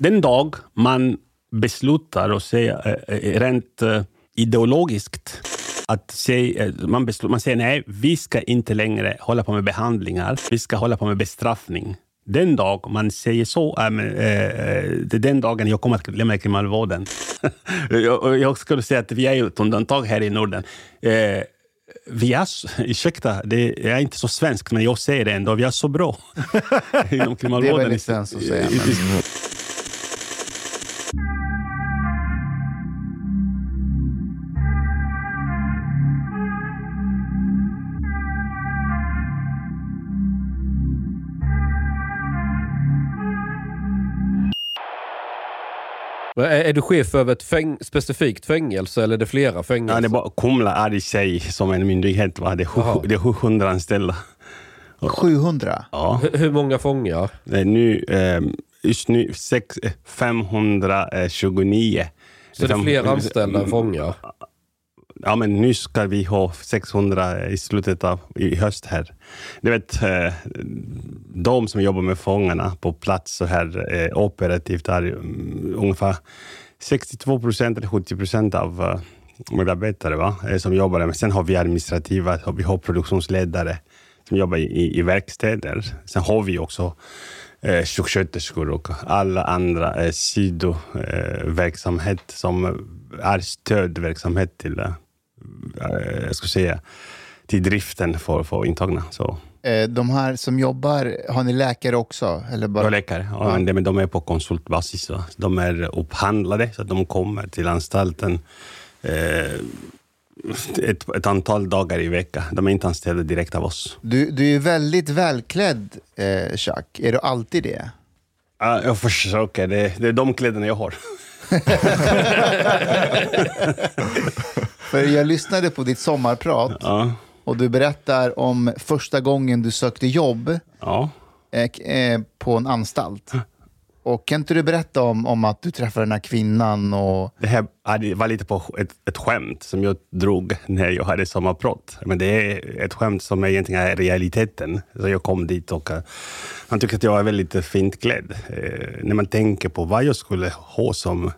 Den dag man beslutar och säger eh, rent eh, ideologiskt att säga, eh, man, beslut, man säger nej, vi ska inte längre hålla på med behandlingar, vi ska hålla på med bestraffning. Den dag man säger så, äh, det är den dagen jag kommer att lämna kriminalvården. jag, jag skulle säga att vi är ett undantag här i Norden. Eh, vi är, ursäkta, det är inte så svenskt, men jag säger det ändå, vi är så bra inom kriminalvården. Det är väldigt svenskt att säga. Men... Är, är du chef över ett fäng, specifikt fängelse eller är det flera fängelser? Ja, det är bara, Kumla är i sig som en myndighet. Va? Det, är det är 700 anställda. 700? Ja. Hur, hur många fångar? Det är nu, eh, just nu sex, 529. Så det är fler anställda än fångar? Ja, men nu ska vi ha 600 i slutet av i höst här. Du vet, eh, de som jobbar med fångarna på plats så här eh, operativt är mm, ungefär 62 procent eller 70 procent av eh, medarbetare va? som jobbar där. Men sen har vi administrativa, och vi har produktionsledare som jobbar i, i verkstäder. Sen har vi också eh, sjuksköterskor och alla andra eh, sidoverksamhet eh, som är stödverksamhet till eh, jag ska säga, till driften för, för intagna. Så. De här som jobbar, har ni läkare också? Eller bara? Ja, läkare. Ja, ja. Men de är på konsultbasis. Så. De är upphandlade, så de kommer till anstalten eh, ett, ett, antal dagar i veckan. De är inte anställda direkt av oss. Du, du är väldigt välklädd, eh, Jacques. Är du alltid det? Ja, jag försöker. Det, det är de kläderna jag har. För jag lyssnade på ditt sommarprat ja. och du berättar om första gången du sökte jobb ja. eh, på en anstalt. Och kan inte du berätta om, om att du träffade den här kvinnan? Och... Det här var lite på ett, ett skämt som jag drog när jag hade sommarprat. Men det är ett skämt som egentligen är realiteten. Så jag kom dit och uh, han tyckte att jag var väldigt fint klädd. När man tänker på vad jag skulle ha som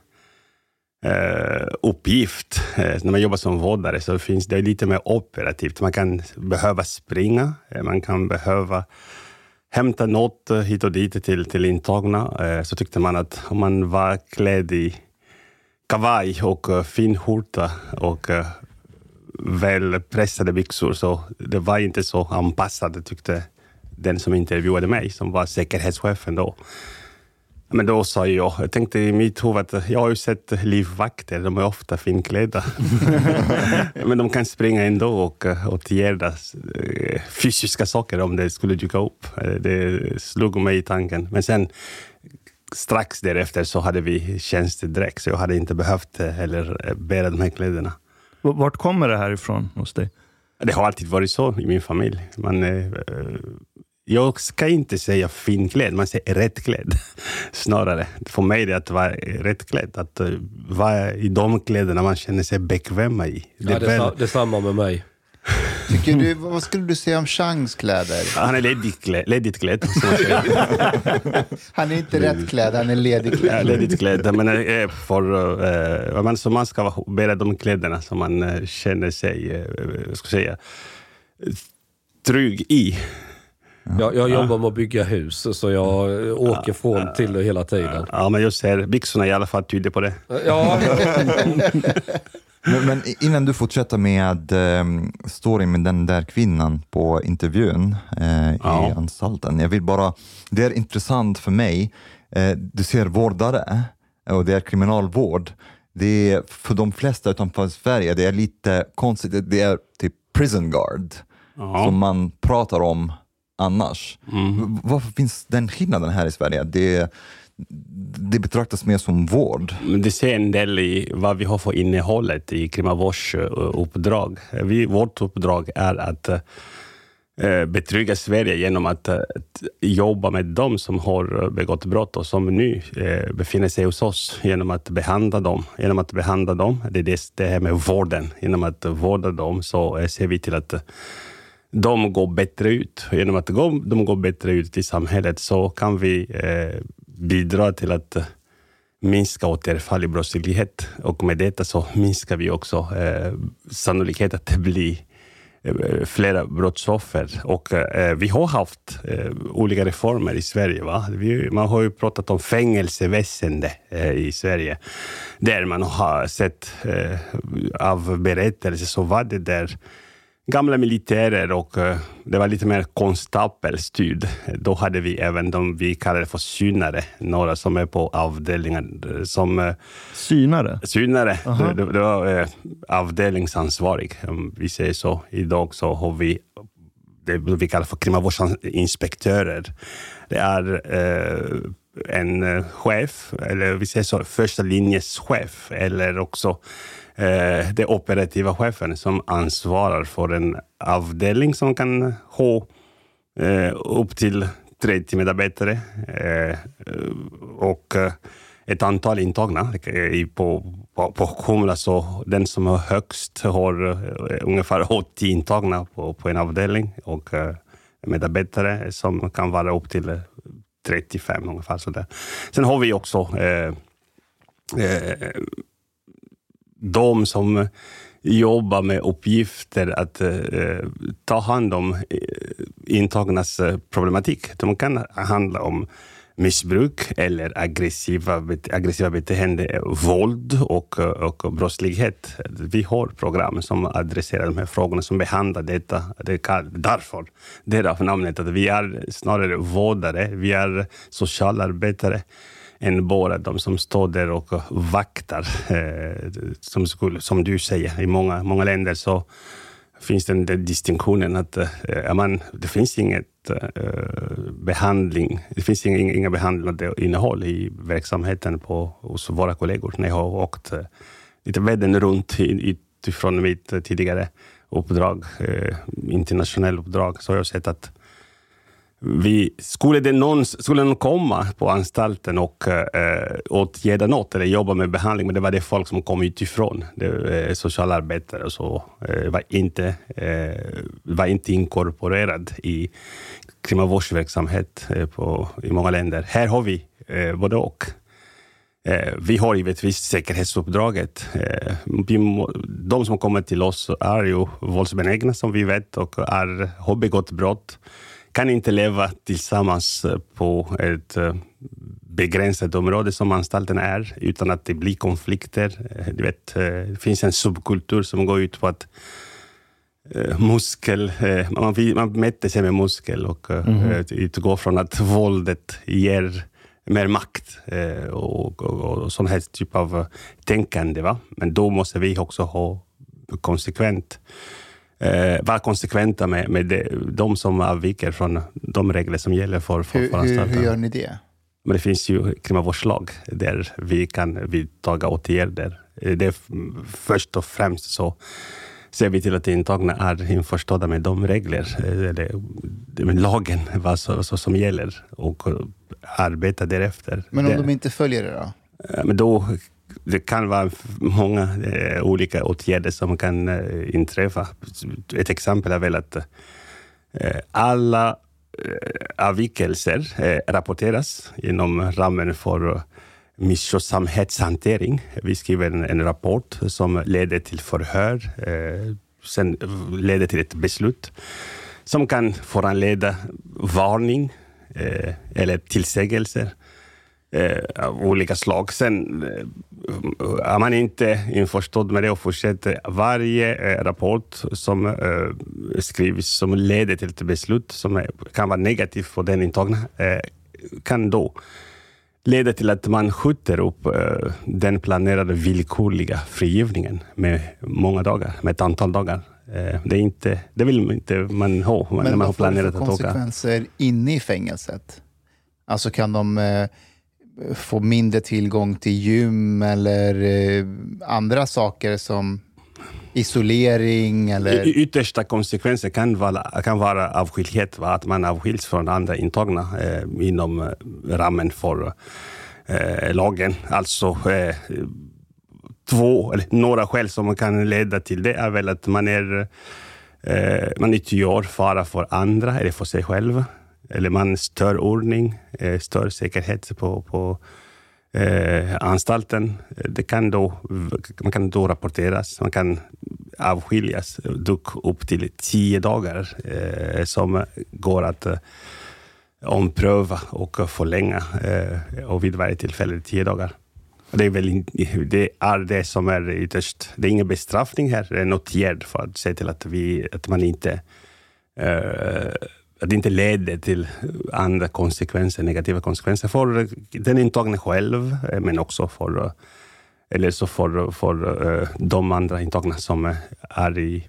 eh, uppgift eh, när man jobbar som vårdare så finns det lite mer operativt. Man kan behöva springa, eh, man kan behöva hämta något eh, hit och dit till, till intagna, eh, så tyckte man att om man var klädd i kavaj och fin skjorta och välpressade väl pressade byxor, så det var inte så anpassat, tyckte den som intervjuade mig, som var säkerhetschefen då. Men då sa jag, jag tänkte i mitt huvud att jag har ju sett livvakter, de är ofta finklädda. Men de kan springa ändå och åtgärda eh, fysiska saker om det skulle dyka upp. Eh, det slog mig i tanken. Men sen strax därefter så hade vi tjänstedräkt, så jag hade inte behövt eh, heller bära de här kläderna. Vart kommer det här ifrån hos dig? Det har alltid varit så i min familj. Man, jag ska inte säga finklädd, man säger rättklädd snarare. För mig är det att vara rättklädd, att uh, vara i de kläderna man känner sig bekväma i. Ja, det, är sa, det samma med mig. Tycker du, vad skulle du säga om Changs kläder? Han är ledigt klädd. Ledigt. Han är inte rätt klädd, han är ledigt Ja, klädd. ledigt klädd. Men eh, för, eh, man, så man ska bära de kläderna som man eh, känner sig eh, ska säga, trygg i. Jag, jag jobbar med att bygga hus, så jag eh, åker från till det hela tiden. Ja, men jag ser byxorna i alla fall tyder på det. Ja, Men, men innan du fortsätter med um, storyn med den där kvinnan på intervjun eh, i Ja. anstalten. Jag vill bara, det är intressant för mig. Eh, du ser vårdare och det är kriminalvård. Det är, för de flesta utanför Sverige, det är lite konstigt. Det- Det är typ prison guard Ja. som man pratar om annars. Mm. Varför finns den skillnaden här i Sverige? Det, det betraktas mer som vård. Men det ser en del i vad vi har för innehållet i kriminalvårdsuppdrag. Vi, vårt uppdrag är att eh, betrygga Sverige genom att, eh, att jobba med de som har begått brott och som nu eh, befinner sig hos oss genom att behandla dem. Genom att behandla dem, det är det, det här med vården. Genom att vårda dem så eh, ser vi till att eh, de går bättre ut. Genom att de går bättre ut i samhället så kan vi eh, bidra till att eh, minska återfall i brottslighet. Och med detta så minskar vi också eh, sannolikheten att det blir eh, flera brottsoffer. Och, eh, vi har haft eh, olika reformer i Sverige. Va? Vi, man har ju pratat om fängelseväsende eh, i Sverige. Där man har sett av berättelser så var det där gamla militärer och eh, det var lite mer konstapelstyrd. Då hade vi även de vi kallade för synare, några som är på avdelningen eh, som eh, Synare? synare. Det, det, det var avdelningsansvarig, om vi säger så. Idag så har vi det vi kallar för kriminalvårdsinspektörer. Det är eh, en chef, eller vi säger så, första linjes chef, eller också eh, den operativa chefen som ansvarar för en avdelning som kan ha eh, upp till 30 medarbetare eh, och eh, ett antal intagna. På, på, på Kumla så den som har högst har eh, ungefär 80 intagna på, på en avdelning och eh, medarbetare som kan vara upp till 35 ungefär. Sådär. Sen har vi också eh, eh, de som jobbar med uppgifter att eh, ta hand om eh, intagnas eh, problematik. De kan handla om missbruk eller aggressiva, aggressiva beteende, våld och, eh, och brottslighet. Vi har program som adresserar de här frågorna, som behandlar detta. Det är därför, därav namnet, att vi är snarare vårdare, vi är socialarbetare än bara de som står där och vaktar. Eh, som, skulle, som du säger, i många, många länder så finns den där distinktionen att eh, man, det finns inget eh, behandling, det finns inga, inga behandlande innehåll i verksamheten på, hos våra kollegor. När jag har åkt eh, lite världen runt utifrån mitt tidigare uppdrag, eh, internationella uppdrag, så har jag sett att vi, skulle, det någon, skulle någon komma på anstalten och eh, åtgärda något eller jobba med behandling, men det var det folk som kom utifrån. Det eh, socialarbetare och så. Eh, var, inte, eh, var inte inkorporerad i kriminalvårdsverksamhet eh, på, i många länder. Här har vi eh, både och. Eh, vi har givetvis säkerhetsuppdraget. Eh, vi må, de som kommer till oss är ju våldsbenägna som vi vet och är, har begått brott. Kan inte leva tillsammans eh, på ett eh, begränsat område som anstalten är utan att det blir konflikter. Eh, Du vet, det finns en subkultur som går ut på att muskel, man, man mäter sig med muskel och eh, utgår från att våldet ger mer makt och, och, och sån här typ av tänkande. Va? Men då måste vi också ha konsekvent eh, vara konsekventa med, med det, de som avviker från de regler som gäller för, för, Hur, för hur, anstalten. hur gör ni det? Men det finns ju kriminalvårdslag där vi kan vidtaga åtgärder. Eh, Det är först och främst så ser vi till att intagna är införstådda med de regler, eh, eller med lagen, vad så, så som gäller och eh, arbetar därefter. Men om det, de inte följer det då? eh, men då det kan vara många eh, olika åtgärder som kan eh, inträffa. Ett exempel är väl att eh, alla eh, avvikelser eh, rapporteras inom ramen för misskötsamhetshantering. Vi skriver en, en rapport som leder till förhör, eh, sen leder till ett beslut som kan föranleda varning eh, eller tillsägelser eh, av olika slag. Sen eh, är man inte införstådd med det och fortsätter varje eh, rapport som eh, skrivs som leder till ett beslut som är, kan vara negativt för den intagna kan då leda till att man skjuter upp den planerade villkorliga frigivningen med många dagar, med ett antal dagar. Det, är inte, det vill inte man ha när man har vad får planerat att åka. konsekvenser inne i fängelset? Alltså kan de får få mindre tillgång till gym eller eh, andra saker som isolering eller... Y- Yttersta konsekvensen kan vara, kan vara avskildhet, va? att man avskiljs från andra intagna eh, inom eh, ramen för eh, lagen. Alltså eh, två, eller några skäl som kan leda till det är väl att man är eh, man utgör fara för andra eller för sig själv. Eller man stör ordning, eh, stör säkerhet på, på eh, anstalten. Det kan då, man kan då rapporteras, man kan avskiljas dock upp till tio dagar eh, som går att eh, ompröva och förlänga eh, och vid varje tillfälle tio dagar. Det är, väl det är det som är ytterst. Det är ingen bestraffning här, det är en åtgärd för att se till att, vi, att man inte eh, att det inte leder till andra konsekvenser, negativa konsekvenser för den intagne själv, eh, men också för, eh, eller så för, för eh, de andra intagna som är i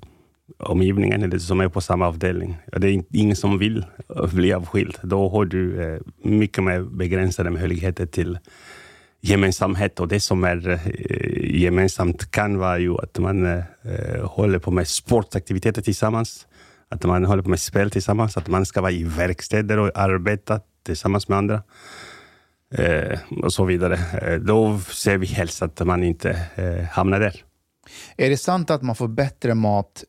omgivningen eller som är på samma avdelning. Det är ingen som vill bli avskild. Då har du mycket mer begränsade möjligheter till gemensamhet och det som är gemensamt kan vara ju att man håller på med sportaktiviteter tillsammans, att man håller på med spel tillsammans, att man ska vara i verkstäder och arbeta tillsammans med andra eh, och så vidare. Eh, då ser vi helst att man inte eh, hamnar där. Är det sant att man får bättre mat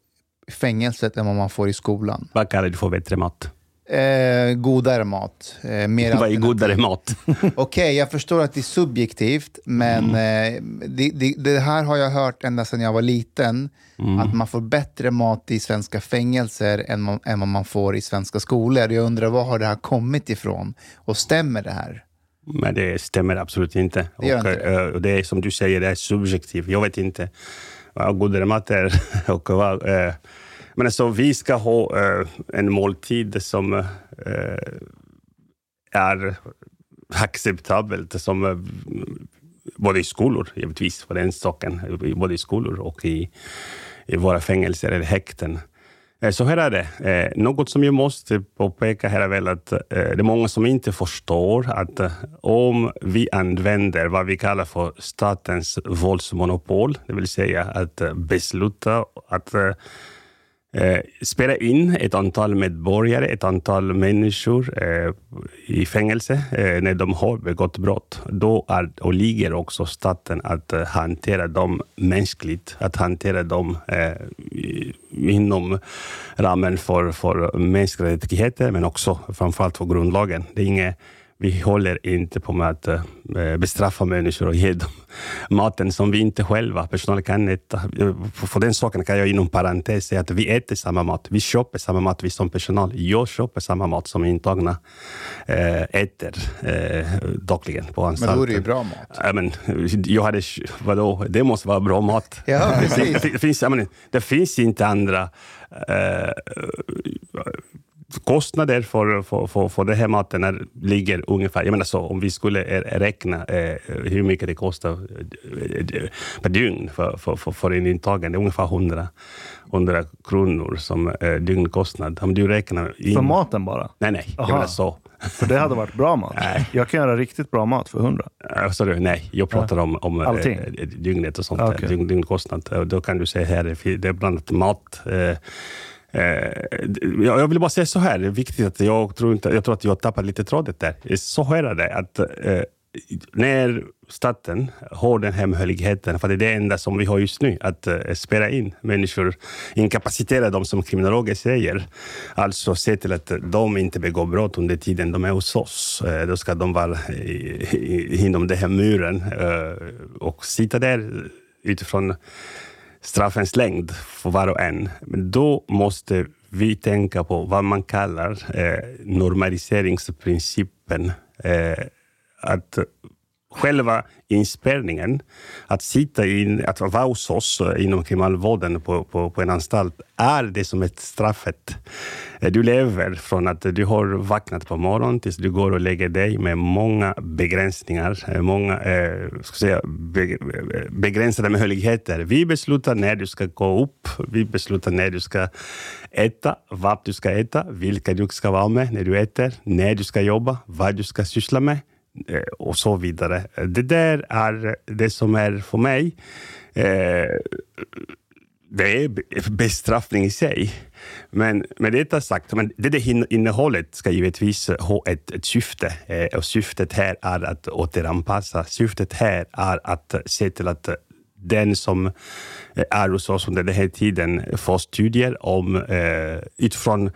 i fängelset än vad man får i skolan? Vad kallar du för bättre mat? Eh, godare mat. Eh, mer Vad är godare mat? Okej, jag förstår att det är subjektivt, men Mm. eh, det, det, det här har jag hört ända sedan jag var liten. Mm. Att man får bättre mat i svenska fängelser än, man, än vad man får i svenska skolor. Jag undrar, var har det här kommit ifrån? Och stämmer det här? Men det stämmer absolut inte. Det och, inte eh, och det är som du säger, det är subjektivt. Jag vet inte vad godare mat är. och vad, eh, men alltså, vi ska ha eh, en måltid som eh, är acceptabelt, som, eh, både i skolor, givetvis, på den saken, både i skolor och i, i våra fängelser eller häkten. Eh, så här är det. Eh, Något som jag måste påpeka här är väl att eh, det är många som inte förstår att eh, om vi använder vad vi kallar för statens våldsmonopol, det vill säga att eh, besluta att eh, Eh, spela in ett antal medborgare, ett antal människor eh, i fängelse eh, när de har begått brott. Då är, och ligger också staten att eh, hantera dem mänskligt, att hantera dem eh, inom ramen för, för mänskliga rättigheter, men också framförallt för grundlagen. Det är inget, vi håller inte på med att eh, bestraffa människor och ge dem maten som vi inte själva, personalen, kan äta. För den saken kan jag inom parentes säga att vi äter samma mat. Vi köper samma mat, vi som personal. Jag köper samma mat som intagna eh, äter eh, dagligen på Men anstalten. då är det ju bra mat. Ja, men, jag hade, vadå, det måste vara bra mat. Ja, det, precis. finns, det, finns, menar, det finns inte andra kostnader för, för, för, för den här maten är, ligger ungefär, jag menar så, om vi skulle eh, räkna eh, hur mycket det kostar eh, per dygn för, för, för, för en intagen, det är ungefär 100, 100 kronor som eh, dygnkostnad. Om du räknar in... För maten bara? Nej, nej. Jag menar så. För det hade varit bra mat. Nej. Jag kan göra riktigt bra mat för 100. Äh, sorry, nej, jag pratar om, om eh, Allting? dygnet och sånt. Okej. dygn, dygnkostnad. Då kan du säga här, det är bland annat mat. Eh, eh, Eh, jag jag vill bara säga så här, det är viktigt att jag tror, inte, jag tror att jag tappar lite trådet där. Så här är det, att eh, när staten har den här möjligheten, för det är det enda som vi har just nu, att eh, spärra in människor, inkapacitera dem som kriminologer säger. Alltså se till att de inte begår brott under tiden de är hos oss. Eh, Då ska de vara i- i- inom den här muren eh, och sitta där utifrån straffens längd för var och en. Men då måste vi tänka på vad man kallar eh, normaliseringsprincipen. Eh, att själva inspärrningen, att sitta in, att vara hos oss eh, inom kriminalvården på, på, på en anstalt, är det som ett straffet. Eh, du lever från att du har vaknat på morgonen tills du går och lägger dig med många begränsningar, eh, många eh, ska säga, be, begränsade möjligheter. Vi beslutar när du ska gå upp, vi beslutar när du ska äta, vad du ska äta, vilka du ska vara med när du äter, när du ska jobba, vad du ska syssla med Eh, och så vidare. Det där är det som är för mig eh, det är bestraffning i sig. Men med detta sagt, men det, där innehållet ska givetvis ha ett, ett syfte. Eh, och syftet här är att återanpassa. Syftet här är att se till att den som eh, är hos oss under den här tiden får studier om eh, utifrån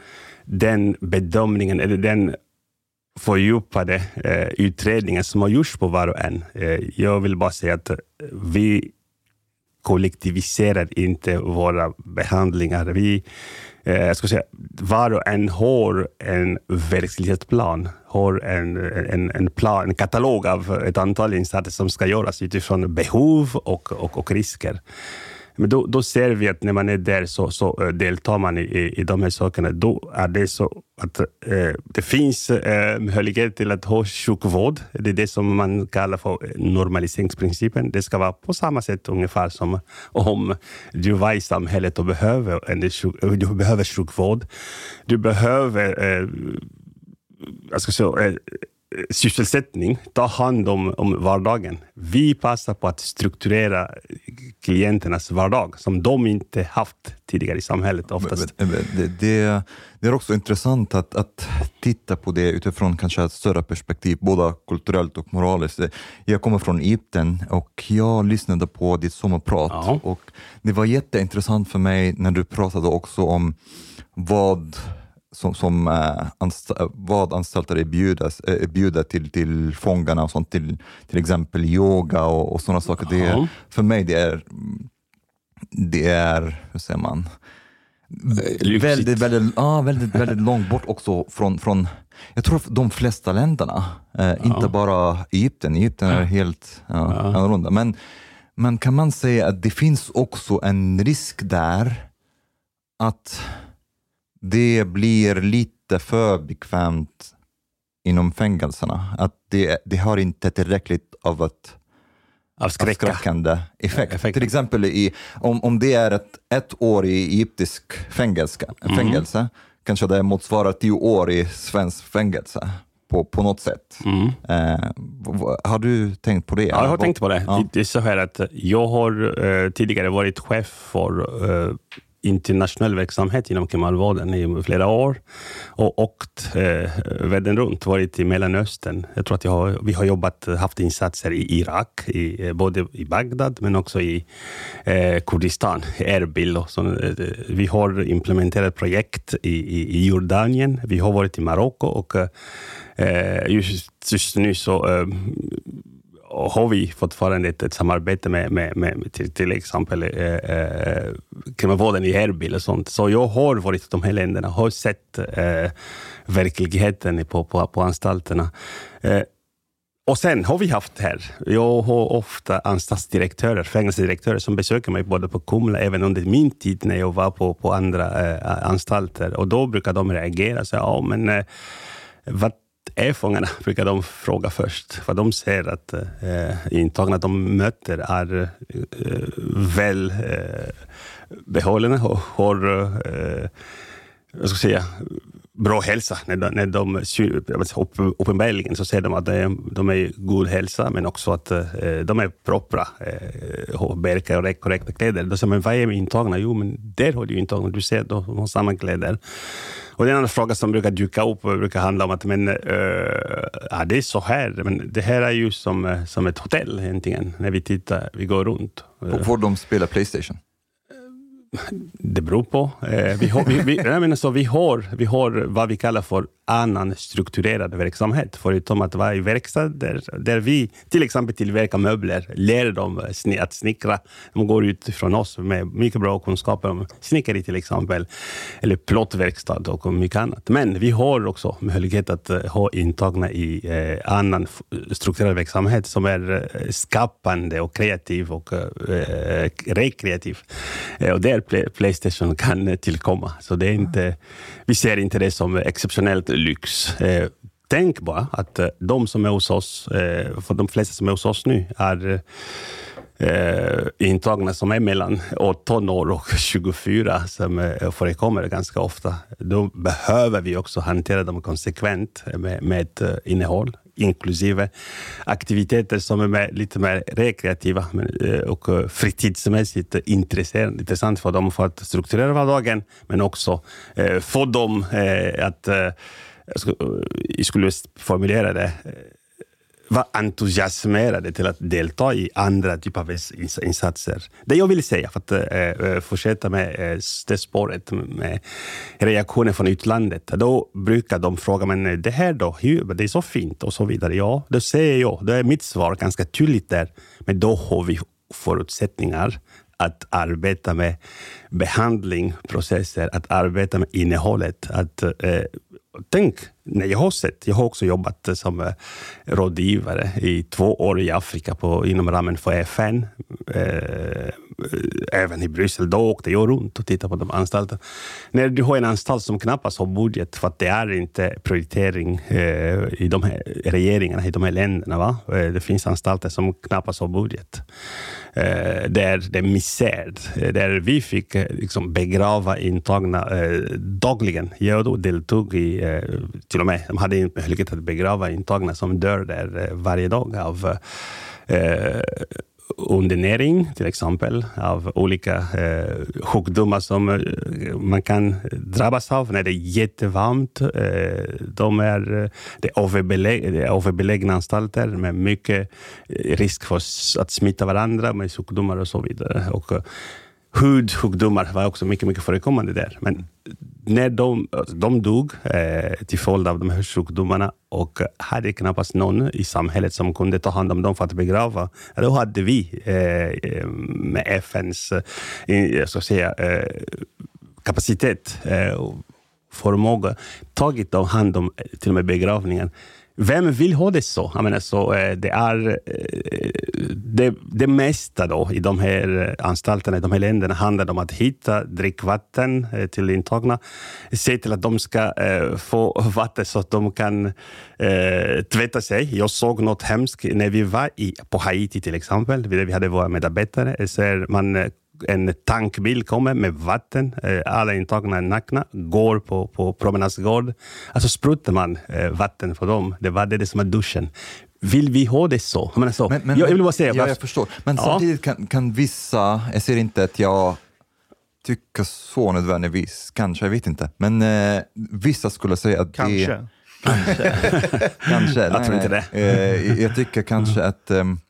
den bedömningen eller den fördjupade eh, utredningar som har gjorts på var och en. Eh, jag vill bara säga att vi kollektiviserar inte våra behandlingar. Vi, eh, jag ska säga, var och en har en verklighetsplan, har en, en, en, plan, en katalog av ett antal insatser som ska göras utifrån behov och, och, och risker. Men då, då ser vi att när man är där så, så eh, deltar man i, i, i de här sakerna. Då är det så att eh, det finns eh, möjlighet till att ha sjukvård. Det är det som man kallar för eh, normaliseringsprincipen. Det ska vara på samma sätt ungefär som om du var i samhället och behöver, en, du behöver sjukvård. Du behöver eh, jag ska säga, eh, sysselsättning, ta hand om, om vardagen. Vi passar på att strukturera klienternas vardag som de inte haft tidigare i samhället oftast. Det, det, det är också intressant att, att titta på det utifrån kanske ett större perspektiv, både kulturellt och moraliskt. Jag kommer från Egypten och jag lyssnade på ditt sommarprat Ja. och det var jätteintressant för mig när du pratade också om vad som, som eh, anst vad anstalter erbjuder, eh, erbjuder till, till fångarna och sånt, till, till exempel yoga och, och sådana saker. Det, Ja. för mig det är, det är, hur säger man, lyxigt. väldigt, väldigt, ja, väldigt, väldigt långt bort också från, från jag tror de flesta länderna, eh, inte bara Egypten. Egypten är helt ja, annorlunda. Men, men kan man säga att det finns också en risk där att det blir lite för bekvämt inom fängelserna? Att det, det har inte tillräckligt av Avskräcka. avskräckande effekt. Effekt. Till exempel i, om, om det är ett, ett år i egyptisk fängelse, Mm. fängelse kanske det motsvarar tio år i svensk fängelse på, på något sätt. Eh, v- v- har du tänkt på det? Mm. Ja, jag har tänkt på det. Ja. Det är så här att jag har eh, tidigare varit chef för eh, internationell verksamhet inom kriminalvården i flera år och åkt eh, världen runt, varit i Mellanöstern. Jag tror att jag har, vi har jobbat, haft insatser i Irak, i, eh, både i Bagdad men också i eh, Kurdistan, Erbil. Och så, eh, vi har implementerat projekt i, i, i Jordanien. Vi har varit i Marocko och eh, eh just, just nu så eh, har vi fortfarande ett, ett samarbete med, med, med till, till exempel eh, eh kriminalvården i Erbil och sånt. Så jag har varit i de här länderna, har sett eh, verkligheten på, på, på anstalterna. Eh, och sen har vi haft här, jag har ofta anstaltsdirektörer, fängelsedirektörer som besöker mig både på Kumla, även under min tid när jag var på, på andra eh, anstalter. Och då brukar de reagera och säga, ja men eh, är fångarna? brukar de fråga först. För de ser att eh, intagna de möter är eh, väl eh, behållna och har eh, jag ska säga, bra hälsa. När de, när de uppenbarligen så ser de att de, är god hälsa, men också att eh, de är propra, eh, bär och korrekta kläder. Då säger man, vad är med intagna? Jo, men där har du intagna. Du ser, de har samma kläder. Och en andra fråga som brukar dyka upp brukar handla om att men, uh, ja, det är så här, men det här är ju som, eh, som ett hotell egentligen, när vi tittar, vi går runt. Och får de spela Playstation? Det beror på. Eh, vi, har, vi, vi, jag menar så, vi, har, vi har vad vi kallar för annan strukturerad verksamhet. Förutom att vara i verkstad där, där vi till exempel tillverkar möbler, lär dem att snickra. De går ut från oss med mycket bra kunskaper om snickeri till exempel, eller plåtverkstad och mycket annat. Men vi har också möjlighet att uh, ha intagna i uh, annan strukturerad verksamhet som är skapande och kreativ och rekreativ. och där Playstation kan eh, tillkomma. Så det är inte, vi ser inte det som exceptionellt lyx. Eh, tänk bara att eh, de som är hos oss, för de flesta som är hos oss nu, är intagna som är mellan 18 år och 24, som förekommer ganska ofta. Då behöver vi också hantera dem konsekvent med, med innehåll, inklusive aktiviteter som är mer, lite mer rekreativa eh, och eh, fritidsmässigt intresserande, intressant för dem för att strukturera vardagen, men också eh, få dem att jag skulle formulera det, var entusiasmerade till att delta i andra typer av insatser. Det jag vill säga, för att äh, fortsätta med äh, det spåret med reaktioner från utlandet, då brukar de fråga, men det här då, det är så fint och så vidare. Ja, då säger jag, då är mitt svar ganska tydligt där, men då har vi förutsättningar att arbeta med behandling, processer, att arbeta med innehållet, att eh, tänk, Nej, jag har sett, jag har också jobbat som eh, rådgivare i två år i Afrika på, inom ramen för FN. Eh, även i Bryssel. Då åkte jag runt och tittade på de anstalterna. När du har en anstalt som knappast har budget, för att det är inte prioritering eh, i de här regeringarna i de här länderna. Va? Eh, det finns anstalter som knappast har budget. Eh, är, det är misär. Eh, Där vi fick liksom begrava intagna eh, dagligen. Jag deltog i, eh, till och med, de hade inte möjlighet att begrava intagna som dör där eh, varje dag av eh, undernäring till exempel, av olika eh, sjukdomar som eh, man kan drabbas av när det är jättevarmt. Eh, de är, det är överbeläg, överbelägna anstalter med mycket risk för att smitta varandra med sjukdomar och så vidare. Och, hudsjukdomar var också mycket, mycket förekommande där. Men när de, de dog eh, till följd av de här sjukdomarna och hade knappast någon i samhället som kunde ta hand om dem för att begrava. Då hade vi eh, eh med FNs eh, jag säga, eh, kapacitet eh, och förmåga tagit hand om till och med begravningen. Vem vill ha det så? Jag menar, så eh, det är eh, det, det mesta då i de här eh, anstalterna, i de här länderna, handlar om att hitta drickvatten till intagna. Se till att de ska få vatten så att de kan eh, tvätta sig. Jag såg något hemskt när vi var i, på Haiti till exempel. Vi hade våra medarbetare. Så man en tankbil kommer med vatten, eh, alla intagna är nakna, går på, på promenadsgård. Alltså sprutar man eh, vatten på dem. Det var det som är duschen. Vill vi ha det så? Men, så men, men, jag, vill bara säga... Ja, jag förstår. Men ja. samtidigt kan, kan vissa, jag ser inte att jag tycker så nödvändigtvis, kanske, jag vet inte. Men eh, vissa skulle säga att kanske. det... Kanske. kanske. Jag tror inte det. Eh, jag tycker kanske att um,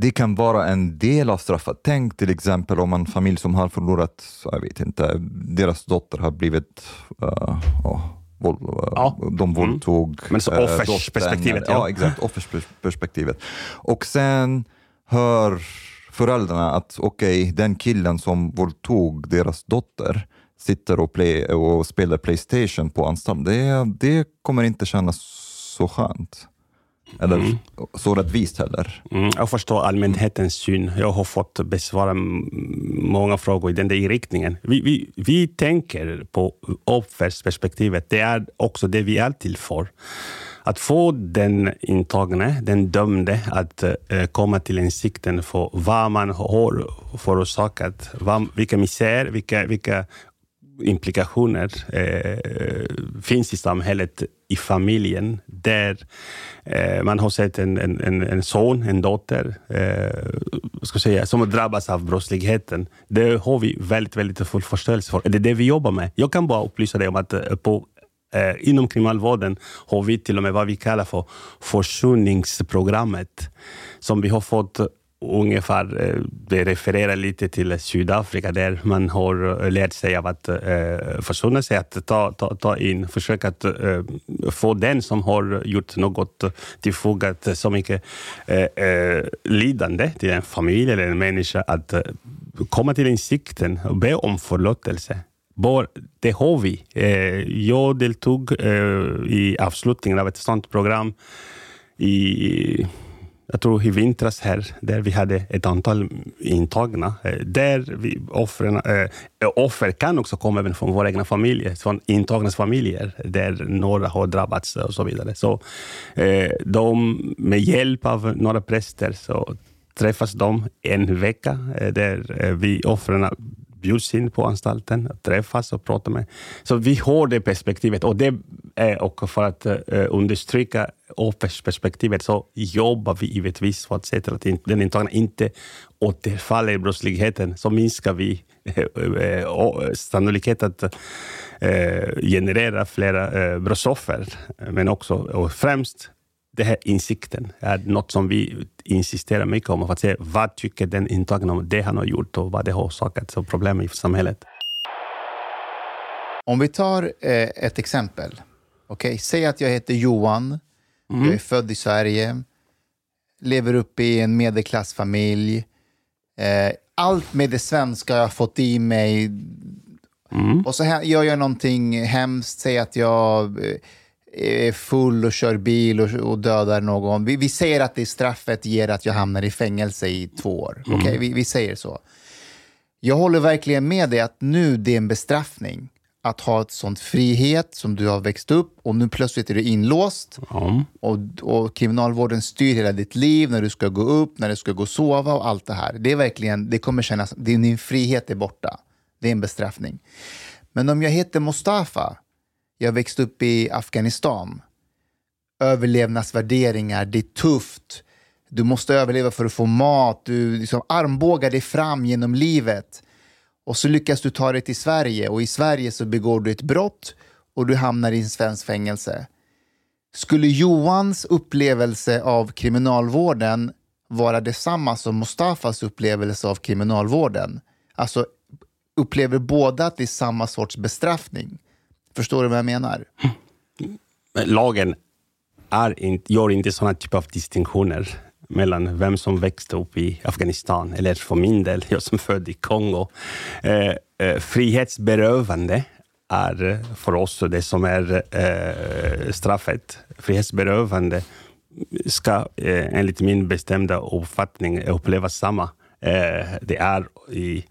det kan vara en del av straffet. Tänk till exempel om en familj som har förlorat, jag vet inte, deras dotter har blivit uh, oh, våld, ja. de mm. våldtog mm. Men så offersperspektivet. Ja. ja, exakt, offersperspektivet. Och sen hör föräldrarna att okej, okay, den killen som våldtog deras dotter sitter och, play, och spelar Playstation på anstalten. Det, det kommer inte kännas så skönt. Eller mm. så rättvist heller. Mm, jag förstår allmänhetens syn. Jag har fått besvara många frågor i den där riktningen. Vi, vi, vi tänker på offersperspektivet. Det är också det vi är till för. Att få den intagne, den dömde, att uh, komma till insikten för vad man har förorsakat, vad, vilka misär, vilka, vilka implikationer eh, finns i samhället, i familjen, där eh, man har sett en, en, en, en son, en dotter, eh, ska säga, som drabbas av brottsligheten. Det har vi väldigt, väldigt full förståelse för. Det är det vi jobbar med. Jag kan bara upplysa dig om att eh, på Eh, inom kriminalvården har vi till och med vad vi kallar för försoningsprogrammet, som vi har fått ungefär, eh, det refererar lite till Sydafrika, där man har eh, lärt sig av att eh, försona sig, att ta, ta, ta in, försöka att eh, få den som har gjort något tillfogat eh, så mycket eh, eh, lidande till en familj eller en människa, att eh, komma till insikten och be om förlåtelse. Bara, det har vi. Eh, jag deltog eh, i avslutningen av ett sådant program i jag tror i vintras här, där vi hade ett antal intagna. Eh, där vi, offren, äh, offer kan också komma även från våra egna familjer, från intagnas familjer, där några har drabbats och så vidare. Så äh, de, med hjälp av några präster så träffas de en vecka, där vi offren bjuds in på anstalten, träffas och prata med. Så vi har det perspektivet och det är också för att eh, understryka offersperspektivet så jobbar vi givetvis för att se till att den intagna inte återfaller i brottsligheten. Så minskar vi uh, sannolikheten att generera flera uh, brottsoffer. Men också och främst den här insikten är något som vi insisterar mycket om, för att se vad tycker den intagna om det han har gjort och vad det har orsakat som problem i samhället. Om vi tar eh, ett exempel. Okay? Säg att jag heter Johan, mm. jag är född i Sverige, lever upp i en medelklassfamilj. Eh, allt med det svenska har jag fått i mig. Mm. Och så gör jag någonting hemskt, säg att jag eh, är full och kör bil och, och dödar någon. Vi, vi, säger att det straffet ger att jag hamnar i fängelse i två år. Mm. Okay? Vi, vi, säger så. Jag håller verkligen med dig att nu det är en bestraffning att ha ett sånt frihet som du har växt upp och nu plötsligt är du inlåst mm. och, och kriminalvården styr hela ditt liv när du ska gå upp, när du ska gå och sova och allt det här. Det är verkligen, det kommer kännas, din frihet är borta. Det är en bestraffning. Men om jag heter Mustafa jag växte upp i Afghanistan. Överlevnadsvärderingar, det är tufft. Du måste överleva för att få mat. Du liksom armbågar dig fram genom livet. Och så lyckas du ta dig till Sverige och i Sverige så begår du ett brott och du hamnar i en svensk fängelse. Skulle Johans upplevelse av kriminalvården vara detsamma som Mustafas upplevelse av kriminalvården? Alltså, upplever båda att det är samma sorts bestraffning? Förstår du vad jag menar? Lagen är in, gör inte sådana typer av distinktioner mellan vem som växte upp i Afghanistan, eller för min del, jag som född i Kongo. Eh, eh, frihetsberövande är eh, för oss det som är eh, straffet. Frihetsberövande ska eh, enligt min bestämda uppfattning upplevas samma. Eh, det är i,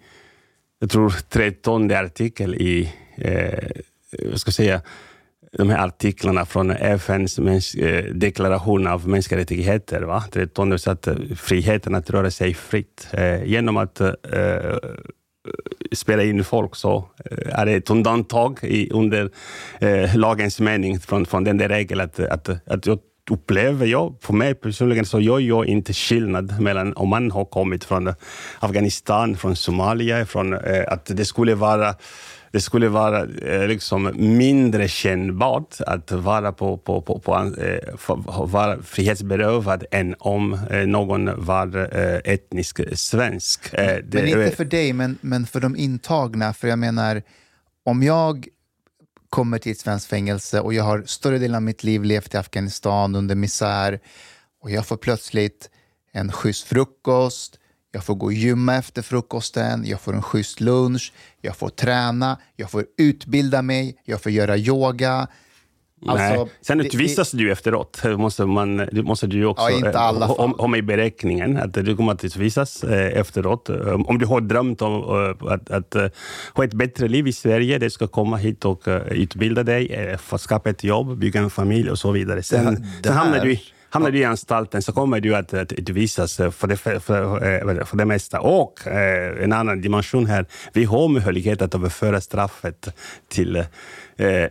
jag tror, 13 artikel i eh, Eh, jag ska säga, de här artiklarna från FNs eh, deklaration av mänskliga rättigheter. Va? 13 så att eh, friheten att röra sig fritt. Eh, genom att eh, spela in folk så är det ett undantag i, under eh, lagens mening från, från den där regeln att, att, att jag upplever jag, för mig personligen, så gör jag inte skillnad mellan om man har kommit från Afghanistan, från Somalia, från eh, att det skulle vara det skulle vara eh, liksom mindre kännbart att vara, på, på, på, på eh, vara frihetsberövad än om eh, någon var etnisk svensk. Men, det, men inte för dig, men, men för de intagna. För jag menar, om jag kommer till ett svenskt fängelse och jag har större delen av mitt liv levt i Afghanistan under misär och jag får plötsligt en schysst frukost, jag får gå och gymma efter frukosten, jag får en schysst lunch, jag får träna, jag får utbilda mig, jag får göra yoga. Alltså, Nej. Sen utvisas det, du efteråt. Måste man, måste du också ja, inte alla ha, ha med i beräkningen. Att du kommer att utvisas eh, efteråt. Om du har drömt om eh, att, att, att ha ett bättre liv i Sverige, du ska komma hit och utbilda dig, skapa ett jobb, bygga en familj och så vidare. Sen, sen hamnar du Hamnar du i anstalten så kommer du att, att utvisas för det, för, för, eh, för det mesta. Och eh, en annan dimension här, vi har möjlighet att överföra straffet till eh,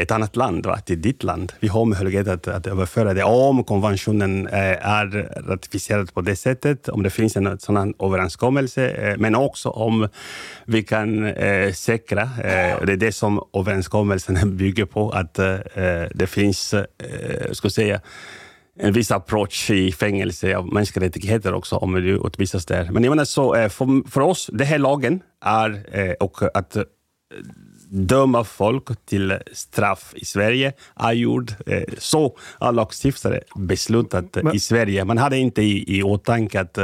ett annat land, va? till ditt land. Vi har möjlighet att, att överföra det om konventionen eh, är ratificerad på det sättet, om det finns en sådan överenskommelse, eh, men också om vi kan eh, säkra, eh, det är det som överenskommelsen bygger på, att eh, det finns, eh, ska säga, en viss approach i fängelse av mänskliga rättigheter också, om du utvisas där. Men jag menar så, eh, för, för oss, det här lagen är eh, och att döma folk till straff i Sverige är gjord eh, så har lagstiftare beslutat Men, i Sverige. Man hade inte i, i åtanke att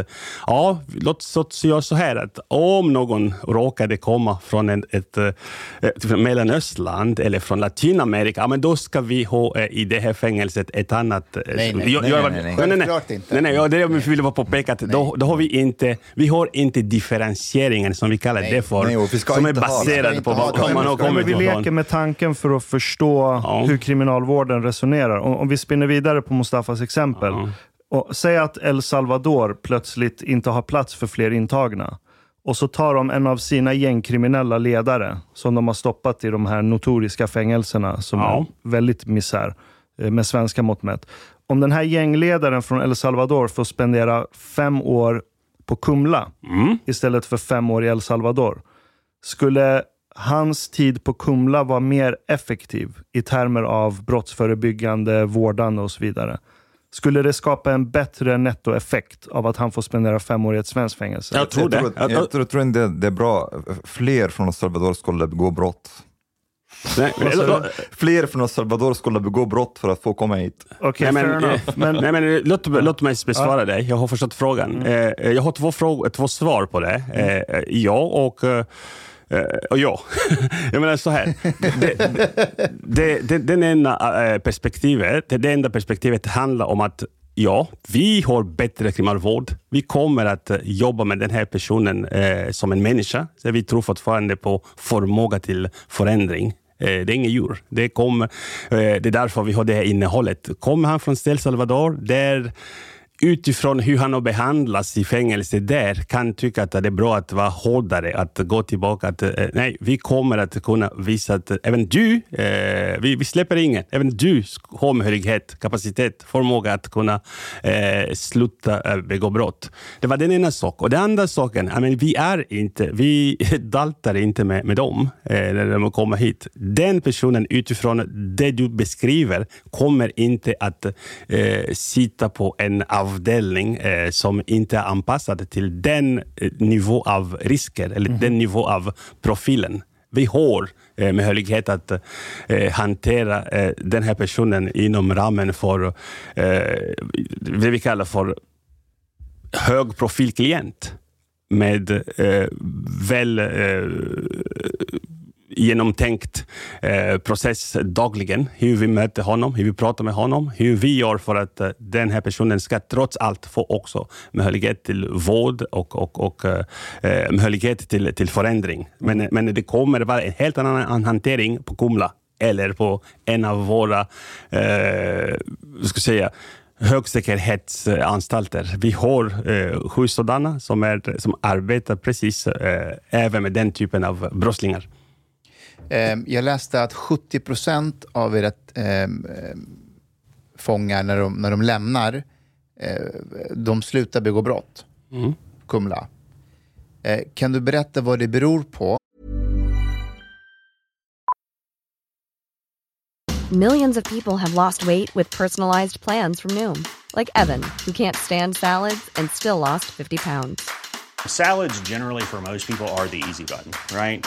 ja, låt oss göra så här att om någon råkade komma från en, ett, ett, ett mellanöstland eller från Latinamerika, ja, men då ska vi ha i det här fängelset ett annat... Nej, nej, nej. nej, nej, nej. nej, nej. inte. Nej, nej, ja, det vill jag påpeka, att då, då har vi inte, vi har inte differentieringen som vi kallar nej, det för, nej, som är baserad på vad man kommit Vi leker med tanken för att förstå ja. hur kriminalvården resonerar. Om, om, vi spinner vidare på Mustafas exempel. Ja. Och, säg att El Salvador plötsligt inte har plats för fler intagna. Och så tar de en av sina gängkriminella ledare, som de har stoppat i de här notoriska fängelserna, som ja. är väldigt misär eh, med svenska mått mätt. Om den här gängledaren från El Salvador får spendera fem år på Kumla mm. istället för fem år i El Salvador. Skulle hans tid på Kumla var mer effektiv i termer av brottsförebyggande, vårdande och så vidare. Skulle det skapa en bättre nettoeffekt av att han får spendera fem år i ett svenskt fängelse? Jag tror det. Jag tror, jag tror, jag tror inte det är bra. Fler från El Salvador skulle begå brott. Nej, men, Fler från El Salvador skulle begå brott för att få komma hit. Okay, nej, men, eh, men, nej, men, låt, låt mig besvara ja. dig. Jag har förstått frågan. Mm. Eh, jag har två, frågor, två svar på det. Mm. ja och Eh, och ja, jag menar så här. Det, det, det, den ena eh, perspektivet, det enda perspektivet handlar om att Ja, vi har bättre kriminalvård. Vi kommer att eh, jobba med den här personen eh, som en människa. Så vi tror fortfarande på förmåga till förändring. Eh, det är inget djur. Det, kom, eh, det är därför vi har det här innehållet. Kommer han från El Salvador, där utifrån hur han har behandlats i fängelse där kan tycka att det är bra att vara hårdare, att gå tillbaka. Att, eh, nej, vi kommer att kunna visa att även du, eh, vi, vi släpper ingen, även du har möjlighet, kapacitet, förmåga att kunna eh, sluta eh, begå brott. Det var den ena saken. Och den andra saken, I mean, vi är inte, vi daltar inte med, med dem eh, när de kommer hit. Den personen utifrån det du beskriver kommer inte att eh, sitta på en av avdelning eh, som inte är anpassad till den eh, nivå av risker eller mm. den nivå av profilen. Vi har eh, möjlighet att eh, hantera eh, den här personen inom ramen för eh, det vi kallar för högprofilklient med eh, väl eh, genomtänkt eh, process dagligen. Hur vi möter honom, hur vi pratar med honom, hur vi gör för att eh, den här personen ska trots allt få också möjlighet till vård och, och, och eh, eh möjlighet till, till förändring. Men, eh, men det kommer vara en helt annan hantering på Kumla eller på en av våra eh, ska säga, högsäkerhetsanstalter. Vi har eh, sju sådana som, är, som arbetar precis eh, även med den typen av brottslingar. Ehm, jag läste att 70 procent av era eh, fångar, när de, när de lämnar, eh, de slutar begå brott. Mm. Kumla. Eh, kan du berätta vad det beror på? Millions of people have lost weight with personalized plans from Noom. Like Evan, who can't stand salads and still lost 50 pounds. Salads generally for most people are the easy button, right?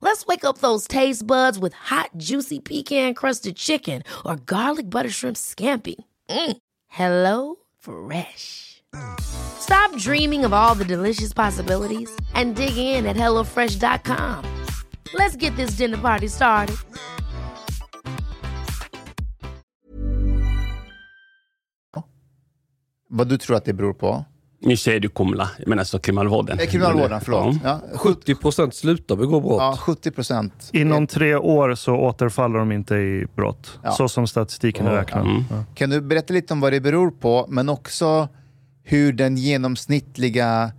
Let's wake up those taste buds with hot, juicy pecan crusted chicken or garlic butter shrimp scampi. Mm. Hello Fresh. Stop dreaming of all the delicious possibilities and dig in at hellofresh.com. Let's get this dinner party started. Vad du tror att det beror på? Nu säger du Kumla, men alltså kriminalvården. Eh, kriminalvården, förlåt. Ja. Ja, 70 procent slutar begå brott. ja, 70 procent. Inom tre år så återfaller de inte i brott. Ja. Så som statistiken är räknad. Mm. Ja. Kan du berätta lite om vad det beror på, men också hur den genomsnittliga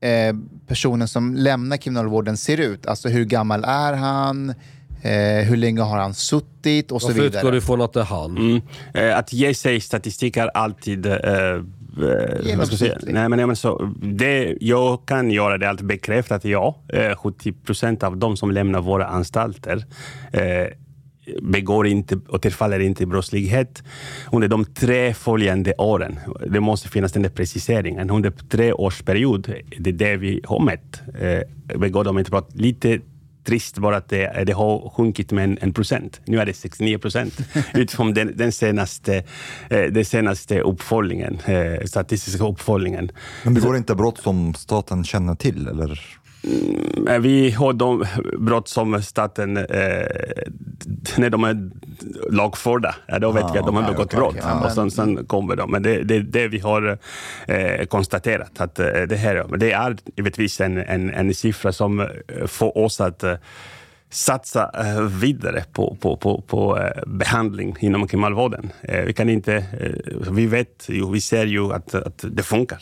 eh, personen som lämnar kriminalvården ser ut? Alltså hur gammal är han? Eh, hur länge har han suttit? Och så Varför utgår du vidare. ifrån att det är han? Mm. Eh, Att ge sig statistik är alltid... Eh, eh, säga? Nej, men, ja, men så, det, jag kan göra det alltid bekräftat, ja. Eh, 70 procent av de som lämnar våra anstalter eh, begår inte, återfaller inte i brottslighet under de tre följande åren. Det måste finnas den där preciseringen. Under tre års period, det är det vi har mätt, eh, begår de inte brott. Lite trist bara att det, det har sjunkit med en, en procent. Nu är det 69 procent utifrån den, den, senaste, eh, den senaste uppföljningen, eh, statistiska uppföljningen. Men det går inte brott som staten känner till? Eller? Men Vi har de brott som staten, eh, när de är lagförda, då vet Ah, vi att de har begått okej, brott. Ja, och sen, sen kommer de. Men det är det, det vi har eh, konstaterat. att eh, det, här, det är givetvis en, en, en siffra som eh, får oss att eh, satsa eh, vidare på, på, på, på eh, behandling inom kriminalvården. Eh, Vi kan inte, vi vet ju, vi ser ju att, att det funkar.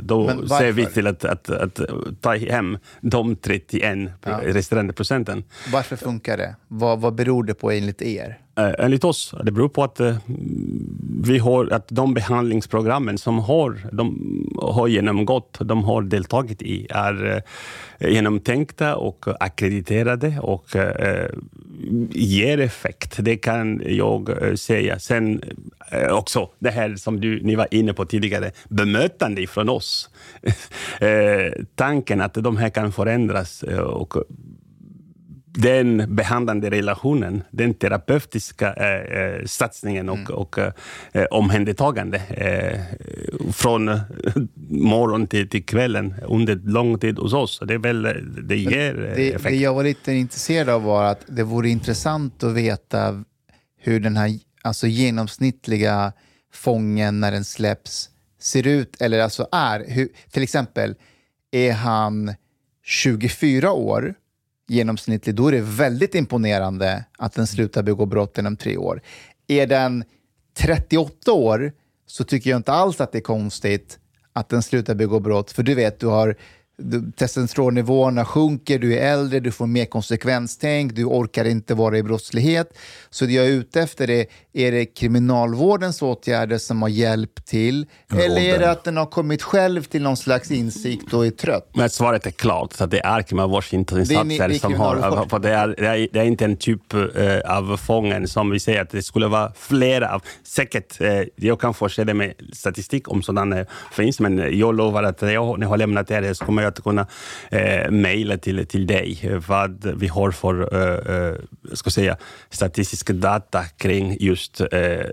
Då ser vi till att, att, att ta hem de 31 Ja. resterande procenten. Varför funkar det? Vad, vad beror det på enligt er? Eh, enligt oss, det beror på att eh, vi har att de behandlingsprogrammen som har, de har genomgått, de har deltagit i, är eh, genomtänkta och akkrediterade och ger effekt. Det kan jag säga. Sen också det här som du, ni var inne på tidigare, bemötande från oss. tanken att de här kan förändras och den behandlande relationen, den terapeutiska eh, eh, satsningen och, och eh, omhändertagande eh, från eh, morgon till, till kvällen under lång tid hos oss. Det, är väl, det ger eh, Det, effekt. det jag var lite intresserad av var att det vore intressant att veta hur den här alltså genomsnittliga fången när den släpps ser ut, eller alltså är. Hur, till exempel, är han 24 år genomsnittlig, då är det väldigt imponerande att den slutar begå brott inom tre år. Är den 38 år så tycker jag inte alls att det är konstigt att den slutar begå brott, för du vet, du har testosteronnivåerna sjunker, du är äldre, du får mer konsekvenstänk, du orkar inte vara i brottslighet. Så det jag är ute efter är, är det kriminalvårdens åtgärder som har hjälpt till? eller är det att den har kommit själv till någon slags insikt och är trött? Men svaret är klart, så det är kriminalvårdsinsatser som har... För det, är, det, är, det är inte en typ eh, av fången som vi säger att det skulle vara flera av. Säkert, eh, jag kan det med statistik om sådana finns, men jag lovar att jag, när jag har lämnat det så kommer kommer att kunna eh, mejla till, till dig vad vi har för eh, eh, ska säga, statistisk data kring just eh,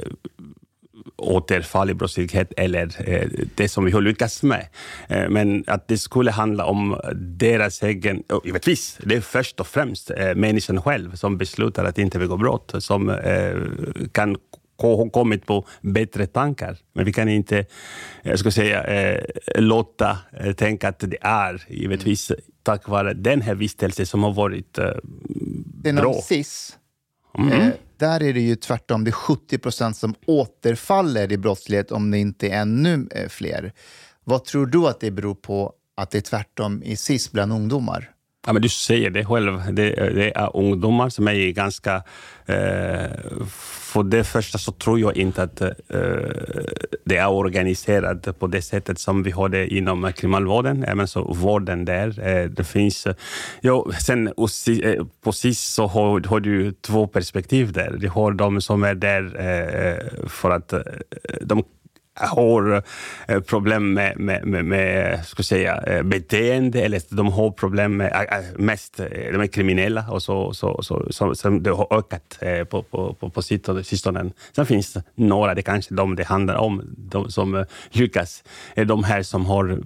återfall i brottslighet eller eh, det som vi har lyckats med. Eh, men att det skulle handla om deras egen... Och givetvis, det är först och främst eh, människan själv som beslutar att inte begå brott, som eh, kan kommit på bättre tankar. Men vi kan inte jag ska säga, eh, låta eh, tänka att det är givetvis tack vare den här vistelsen som har varit eh, bra. SIS, Mm. eh, där är det ju tvärtom. Det är 70 procent som återfaller i brottslighet om det inte är ännu fler. Vad tror du att det beror på att det är tvärtom i SIS bland ungdomar? Ja, men du säger det själv. Det, det är ungdomar som är ganska... Eh, för det första så tror jag inte att eh, det är organiserat på det sättet som vi har det inom kriminalvården, även så vården där. Eh, det finns... Eh, ja, sen och si- eh, på SIS så har, har du två perspektiv där. Du har de som är där eh, eh för att eh, de har eh, problem med, med, med, med ska säga, eh, beteende eller de har problem med, eh, mest, de är kriminella och så, så, så, så, så det har ökat på, på, på, på sistone. Sen finns det några, det kanske de det handlar om, de som lyckas, är de här som har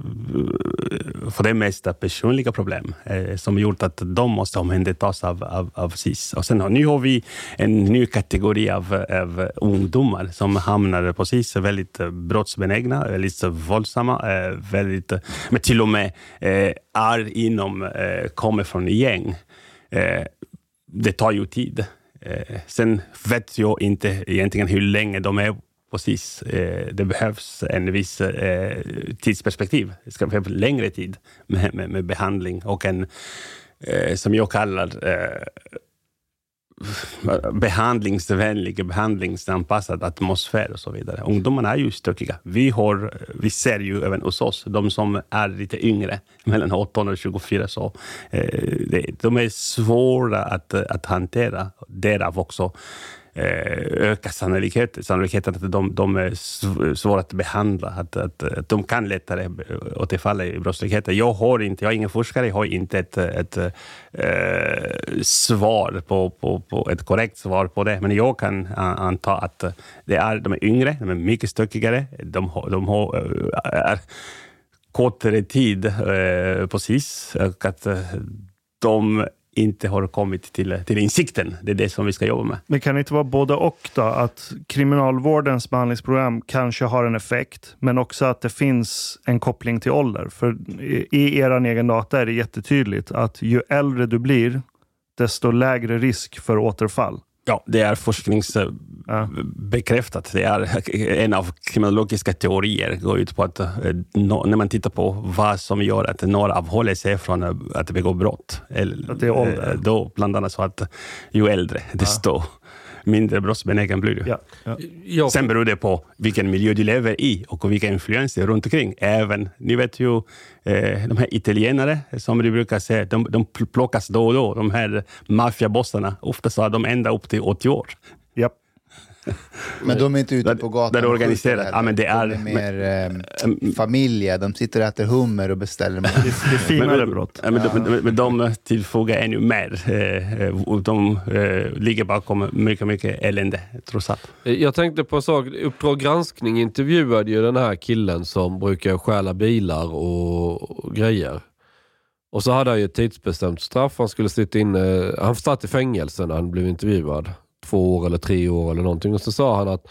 för det mesta personliga problem som gjort att de måste omhändertas av, av, av SIS. Och sen nu har vi en ny kategori av, av ungdomar som hamnar på SIS, väldigt brottsbenägna, eh, väldigt våldsamma, eh, väldigt, eh, men till och med eh, är inom, eh, kommer från gäng. Eh, det tar ju tid. Sen vet jag inte egentligen hur länge de är precis. Det behövs en viss tidsperspektiv. Det ska behövas längre tid med, med, med behandling och en, som jag kallar behandlingsvänlig, behandlingsanpassad atmosfär och så vidare. Ungdomarna är ju stökiga. Vi, har, vi ser ju även hos oss, de som är lite yngre, mellan 18 och 24, så, eh, de är svåra att, att hantera. Därav också Eh, ökar öka sannolikheten, sannolikheten att de, de är svåra att behandla, att, att, att de kan lättare återfalla i brottslighet. Jag har inte, jag är ingen forskare, jag har inte ett, ett, ett eh, svar på, på, på, ett korrekt svar på det, men jag kan anta att det är, de är yngre, de är mycket stökigare, de, de har, eh, är kortare tid eh, på SIS och att eh, de inte har kommit till, till insikten. Det är det som vi ska jobba med. Men kan det inte vara både och då? Att kriminalvårdens behandlingsprogram kanske har en effekt, men också att det finns en koppling till ålder. För i er egen data är det jättetydligt att ju äldre du blir, desto lägre risk för återfall. Ja, det är forskningsbekräftat. Det är en av kriminologiska teorier går ut på att eh, när man tittar på vad som gör att några avhåller sig från att begå brott, att det är ålder. Eh, då bland annat så att ju äldre, desto ja mindre brottsbenägen blir du. Ja, ja. Sen beror det på vilken miljö du lever i och vilka influenser runt omkring. Även, ni vet ju, eh, de här italienare som du brukar säga, de, de plockas då och då. De här maffiabossarna, ofta så är de ända upp till 80 år. Men de är inte ute på gatan Där det är organiserat. Ja, men det är, de är mer eh, familjer. De sitter och äter hummer och beställer mat. Det, är finare brott. Ja, men, ja. de, men de tillfogar ännu mer. Eh, de eh, ligger bakom mycket, mycket elände, trots allt. Jag tänkte på en sak. Uppdrag granskning intervjuade ju den här killen som brukar stjäla bilar och, och grejer. Och så hade han ju ett tidsbestämt straff. Han skulle sitta inne. Han satt i fängelse när han blev intervjuad två år eller tre år eller någonting. Och så sa han att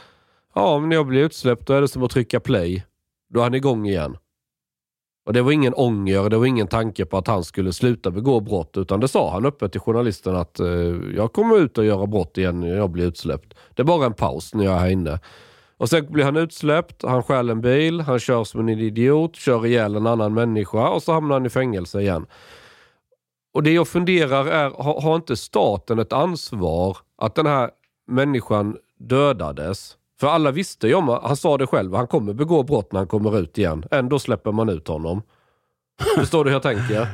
ja, när jag blir utsläppt då är det som att trycka play. Då är han igång igen. Och Det var ingen ånger, det var ingen tanke på att han skulle sluta begå brott, utan det sa han öppet till journalisten att eh, jag kommer ut och göra brott igen när jag blir utsläppt. Det är bara en paus när jag är här inne. Och Sen blir han utsläppt, han stjäl en bil, han kör som en idiot, kör ihjäl en annan människa och så hamnar han i fängelse igen. Och Det jag funderar är, har, har inte staten ett ansvar att den här människan dödades? För alla visste ju om, han sa det själv, han kommer begå brott när han kommer ut igen. Ändå släpper man ut honom. Förstår du hur jag tänker?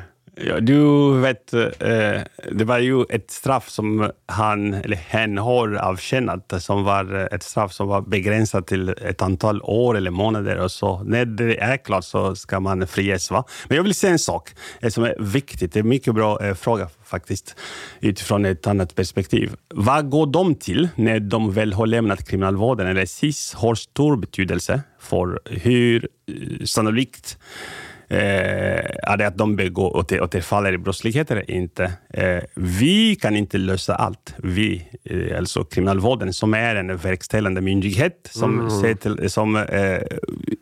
Ja, du vet, eh, det var ju ett straff som han eller hen har avtjänat, som var eh, ett straff som var begränsat till ett antal år eller månader. Och så. När det är klart så ska man friges. Va? Men jag vill säga en sak eh, som är viktigt. Det är en mycket bra eh, fråga faktiskt, utifrån ett annat perspektiv. Vad går de till när de väl har lämnat kriminalvården? Eller SIS har stor betydelse för hur eh, sannolikt är det att de begår återfaller i brottslighet eller inte? Eh, vi kan inte lösa allt. Vi, eh, alltså kriminalvården, som är en verkställande myndighet som, mm. till, som eh,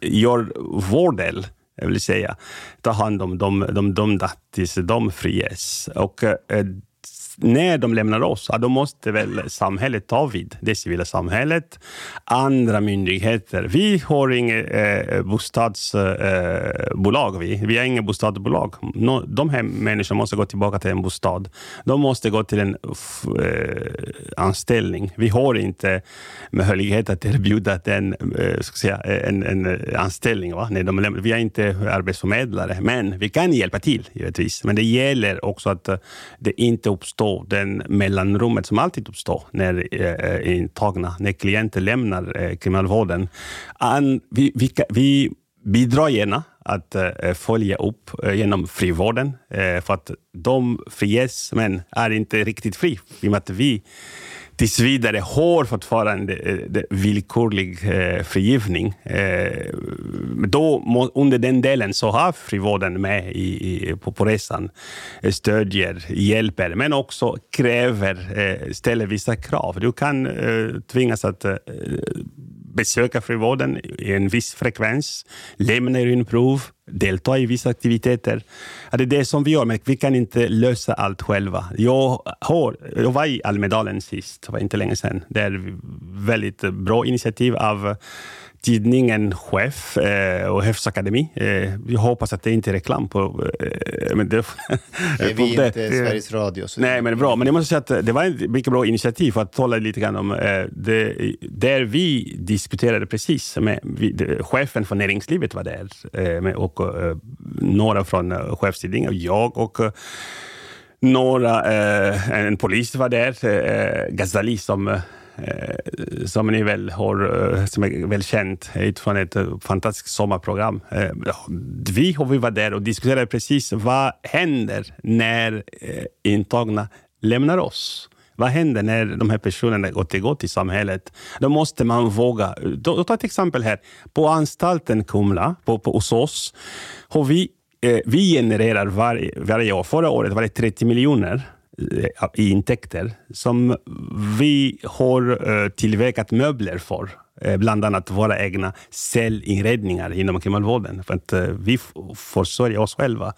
gör vår del jag vill säga, ta hand om de, de dömda tills de friges. Och, eh, när de lämnar oss, ja, då måste väl samhället ta vid. Det civila samhället, andra myndigheter. Vi har inget eh, bostadsbolag. Eh, vi. vi har inget bostadsbolag. No, de här människorna måste gå tillbaka till en bostad. De måste gå till en eh, anställning. Vi har inte möjlighet att erbjuda en, eh, ska säga, en, en anställning. Va? När de lämnar. Vi är inte arbetsförmedlare, men vi kan hjälpa till givetvis. Men det gäller också att eh, det inte uppstår uppstå den mellanrummet som alltid uppstår när eh, eh, intagna, när klienter lämnar eh, kriminalvården. An, vi, vi, vi Bidra gärna att eh, följa upp eh, genom frivården, eh, för att de friges, men är inte riktigt fri, i och med att vi tills vidare har fortfarande eh, villkorlig eh, frigivning. Eh, då, under den delen så har frivården med i, i, på, på resan, eh, stödjer, hjälper, men också kräver, eh, ställer vissa krav. Du kan eh, tvingas att eh, besöka frivården i en viss frekvens, lämna urinprov, delta i vissa aktiviteter. Det är det som vi gör, men vi kan inte lösa allt själva. Jag, har, jag var i Almedalen sist, det var inte länge sedan. Det är ett väldigt bra initiativ av tidningen Chef eh, och Chefsakademi. Eh, jag hoppas att det inte är reklam på... Eh, men det, Nej, vi är inte Sveriges Radio. Nej, men det är bra. Men jag måste säga att det var ett mycket bra initiativ för att tala lite grann om eh, det. Där vi diskuterade precis med vi, det, chefen för näringslivet var där eh, med, och eh, några från chefstidningen och jag och några, en polis var där, Ghazali som Eh, som ni väl har, eh, som är väl känt utifrån ett eh, fantastiskt sommarprogram. Vi har vi var där och diskuterade precis vad händer när intagna lämnar oss. Vad händer när de här personerna återgår till samhället? Då måste man våga. Då, ta ett exempel här. På anstalten Kumla, på, på, hos oss, har vi, eh, vi genererar varje, varje år, förra året var det 30 miljoner i intäkter som vi har eh, tillverkat möbler för. Eh, bland annat våra egna cellinredningar inom kriminalvården. För att eh, vi försörjer oss själva,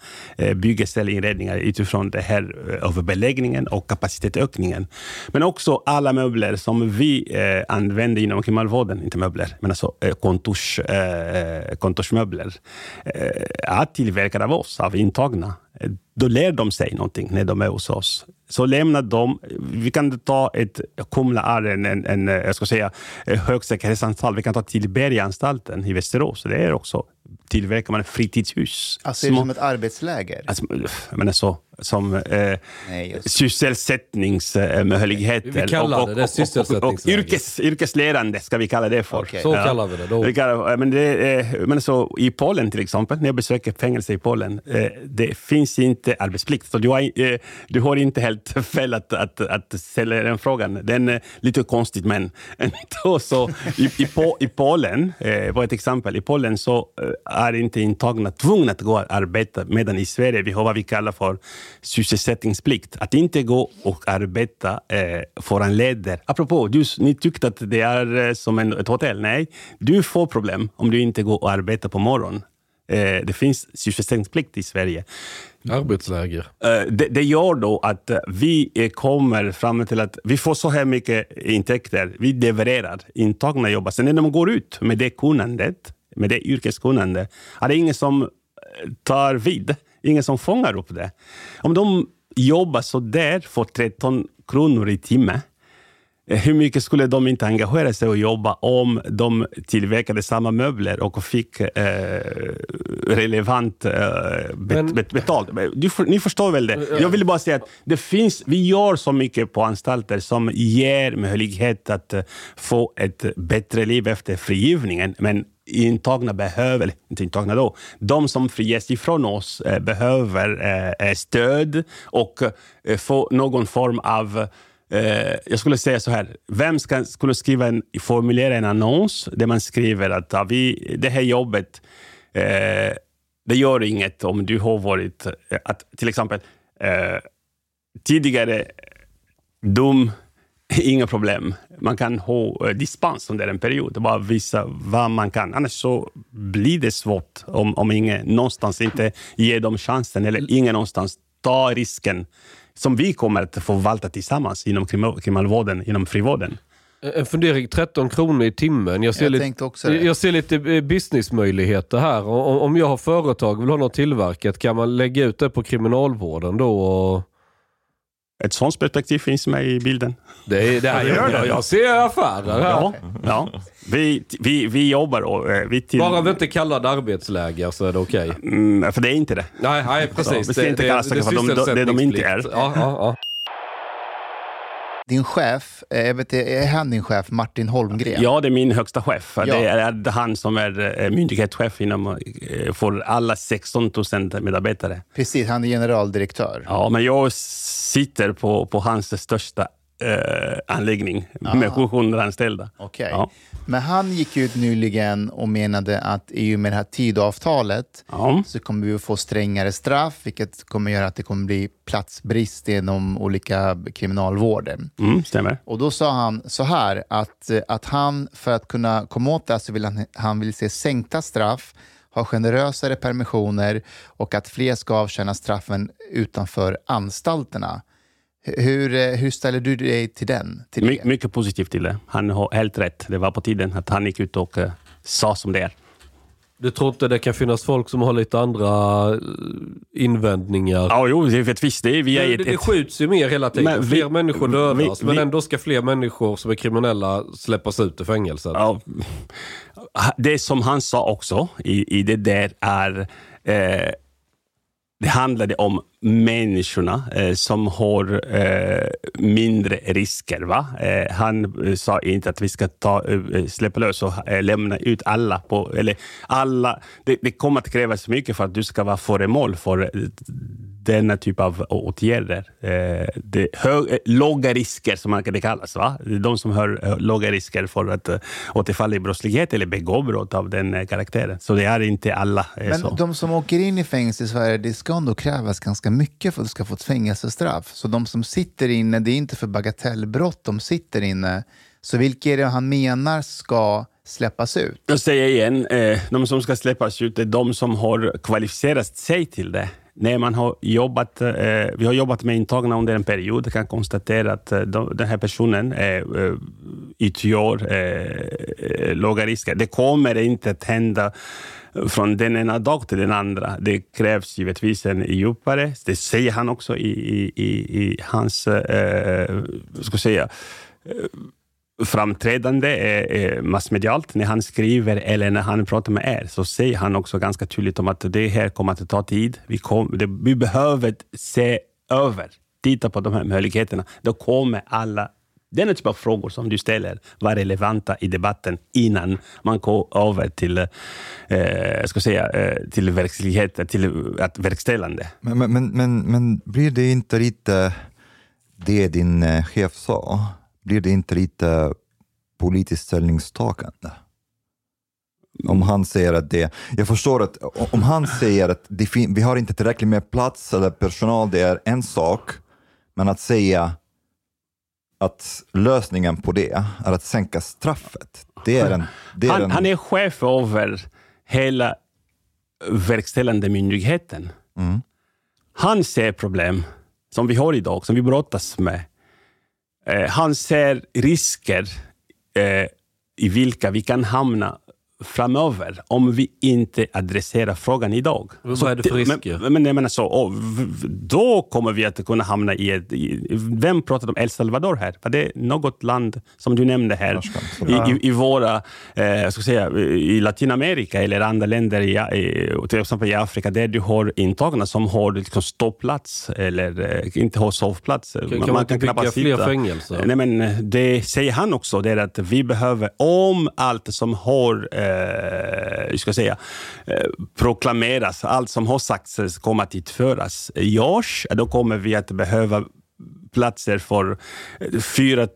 bygger cellinredningar utifrån det här överbeläggningen och kapacitetsökningen. Men också alla möbler som vi använder inom kriminalvården, inte möbler, men alltså kontors, kontorsmöbler, är tillverkade av oss, av intagna då lär de sig någonting när de är hos oss. Så lämnar de, vi kan ta ett, Kumla är en, en, en jag ska säga, högsäkerhetsanstalt. Vi kan ta Tillbergaanstalten i Västerås. Det är också tillverkar man fritidshus. Alltså är det som ett arbetsläger? Alltså, men alltså, som eh, sysselsättningsmöjligheter. Vi kallar och, och, det, det och, och, och yrkes, yrkesledande ska vi kalla det för. Okay. Så ja. kallar vi det. Då. Vi kallar, men det men så, I Polen till exempel, när jag besöker fängelse i Polen, eh, det finns inte arbetsplikt. Så du har, eh, du har inte helt fel att, att, att ställa den frågan. Den är lite konstigt, men ändå så. I, i, i Polen, eh, var ett exempel, i Polen så eh, är inte intagna tvungna att gå och arbeta, medan i Sverige vi har vad vi kallar för sysselsättningsplikt. Att inte gå och arbeta eh, föranleder... Apropå, du, ni tyckte att det är eh, som en, ett hotell. Nej, du får problem om du inte går och arbetar på morgonen. Eh, det finns sysselsättningsplikt i Sverige. Arbetsläger. Eh, det, det, gör då att eh, vi eh, kommer fram till att vi får så här mycket intäkter. Vi levererar. Intagna jobbar. Sen när de går ut med det kunnandet, med det yrkeskunnandet, är det ingen som tar vid ingen som fångar upp det. Om de jobbar så där för 13 kronor i timmen, hur mycket skulle de inte engagera sig och jobba om de tillverkade samma möbler och fick eh, relevant eh, bet, bet, betalt? Du, ni förstår väl det? Jag vill bara säga att det finns, vi gör så mycket på anstalter som ger möjlighet att få ett bättre liv efter frigivningen. Men intagna behöver, inte intagna då, de som friges ifrån oss eh, behöver eh, eh, stöd och eh, få någon form av eh, jag skulle säga så här, vem ska, skulle skriva en, formulera en annons där man skriver att vi, det här jobbet, eh, det gör inget om du har varit, eh, att, till exempel, eh, tidigare dum Inga problem. Man kan ha eh, dispens under en period, bara visa vad man kan. Annars så blir det svårt om, om ingen någonstans inte ger dem chansen eller ingen någonstans tar risken som vi kommer att förvalta tillsammans inom kriminalvården, inom frivården. En fundering, 13 kronor i timmen. Jag ser, jag lite, jag ser lite eh, businessmöjligheter här. Om jag har företag och vill ha något tillverkat, kan man lägga ut det på kriminalvården då? Och ett sånt perspektiv finns med i bilden. Det är, det är, jag, jag, jag ser affärer här. Ja, ja. Vi, vi, vi jobbar och eh, vi till... Bara vi inte kallar det arbetsläger så är det okej. Okay. Mm, för det är inte det. Nej, nej precis. Så, vi ska inte kalla saker för de, det de inte är. Ja, ja, ja. Din chef, eh, vet, är han din chef, Martin Holmgren? Ja, det är min högsta chef. Ja. Det är han som är eh, myndighetschef inom, eh, för alla 16 000 medarbetare. Precis, han är generaldirektör. Ja, men jag sitter på, på hans största anläggning med 700 anställda. Okej. Ja. Men han gick ut nyligen och menade att i och med det här tidavtalet Ja. så kommer vi att få strängare straff, vilket kommer göra att det kommer bli platsbrist inom olika kriminalvården. Mm, stämmer. Och då sa han så här, att, eh, att han för att kunna komma åt det så vill han, han vill se sänkta straff, ha generösare permissioner och att fler ska avtjäna straffen utanför anstalterna. Hur, eh, hur ställer du dig till den? Till My, mycket positivt till det. Han har helt rätt. Det var på tiden att han gick ut och eh, sa som det är. Du tror inte det kan finnas folk som har lite andra eh, invändningar? Ja, jo, det vet visst. Det är via det, ett, det, skjuts ju mer hela tiden. Men vi- fler människor dödas, vi- men vi- ändå ska fler människor som är kriminella släppas ut ur fängelset. Ja, det som han sa också i, i det där är eh, det handlade om människorna eh, som har eh, mindre risker. Va? Eh, han eh, sa inte att vi ska ta, eh, släppa lös och eh, lämna ut alla. På, eller alla det, det kommer att krävas mycket för att du ska vara föremål för eh, denna typ av åtgärder. Eh, det hög, eh, låga risker, som man kan det kallas. Va? Det är de som har låga risker för att eh, återfalla i brottslighet eller begå brott av den karaktären. Så det är inte alla. Men så. de som åker in i fängelse i Sverige, det ska ändå krävas ganska mycket för att du ska få ett fängelsestraff. Så de som sitter inne, det är inte för bagatellbrott de sitter inne. Så vilka är det han menar ska släppas ut? Jag säger igen, de som ska släppas ut är de som har kvalificerat sig till det. När man har jobbat, eh, vi har jobbat med intagna under en period och kan konstatera att eh, de, den här personen är eh, utgör eh, eh, låga risker. Det kommer inte att hända från den ena dag till den andra. Det krävs givetvis en djupare, det säger han också i, i, i, i hans, eh, eh ska säga, framträdande eh, massmedialt när han skriver eller när han pratar med er, så säger han också ganska tydligt om att det här kommer att ta tid. Vi, kom, det, vi behöver se över, titta på de här möjligheterna. Då kommer alla den typ av frågor som du ställer vara relevanta i debatten innan man går över till, eh, ska säga, eh, till verklighet, till att verkställande. Men, men, men, men, men blir det inte lite det din eh, chef sa? Blir det inte lite politiskt ställningstagande? Om han säger att det, jag förstår att om han säger att det vi har inte tillräckligt med plats eller personal, det är en sak, men att säga att lösningen på det är att sänka straffet, det är en... Det är han, en han är chef över hela verkställande myndigheten. Mm. Han ser problem som vi har idag, som vi brottas med. Eh, han ser risker eh, i vilka vi kan hamna framöver om vi inte adresserar frågan idag. Vad Så är det för risker? Men, men jag menar så, då kommer vi att kunna hamna i ett... I, vem pratade om El Salvador här? Var det något land som du nämnde här i, i, i våra, eh, jag ska säga, i Latinamerika eller andra länder, i, i, till exempel i Afrika, där du har intagna som har liksom ståplats eller eh, inte har sovplats. Kan, kan man inte bygga fler fängelser? Nej, men det säger han också, det är att vi behöver, om allt som har eh, Eh, hur ska jag säga, eh, proklameras, allt som har sagts kommer att utföras eh, görs, eh, då kommer vi att behöva platser för 4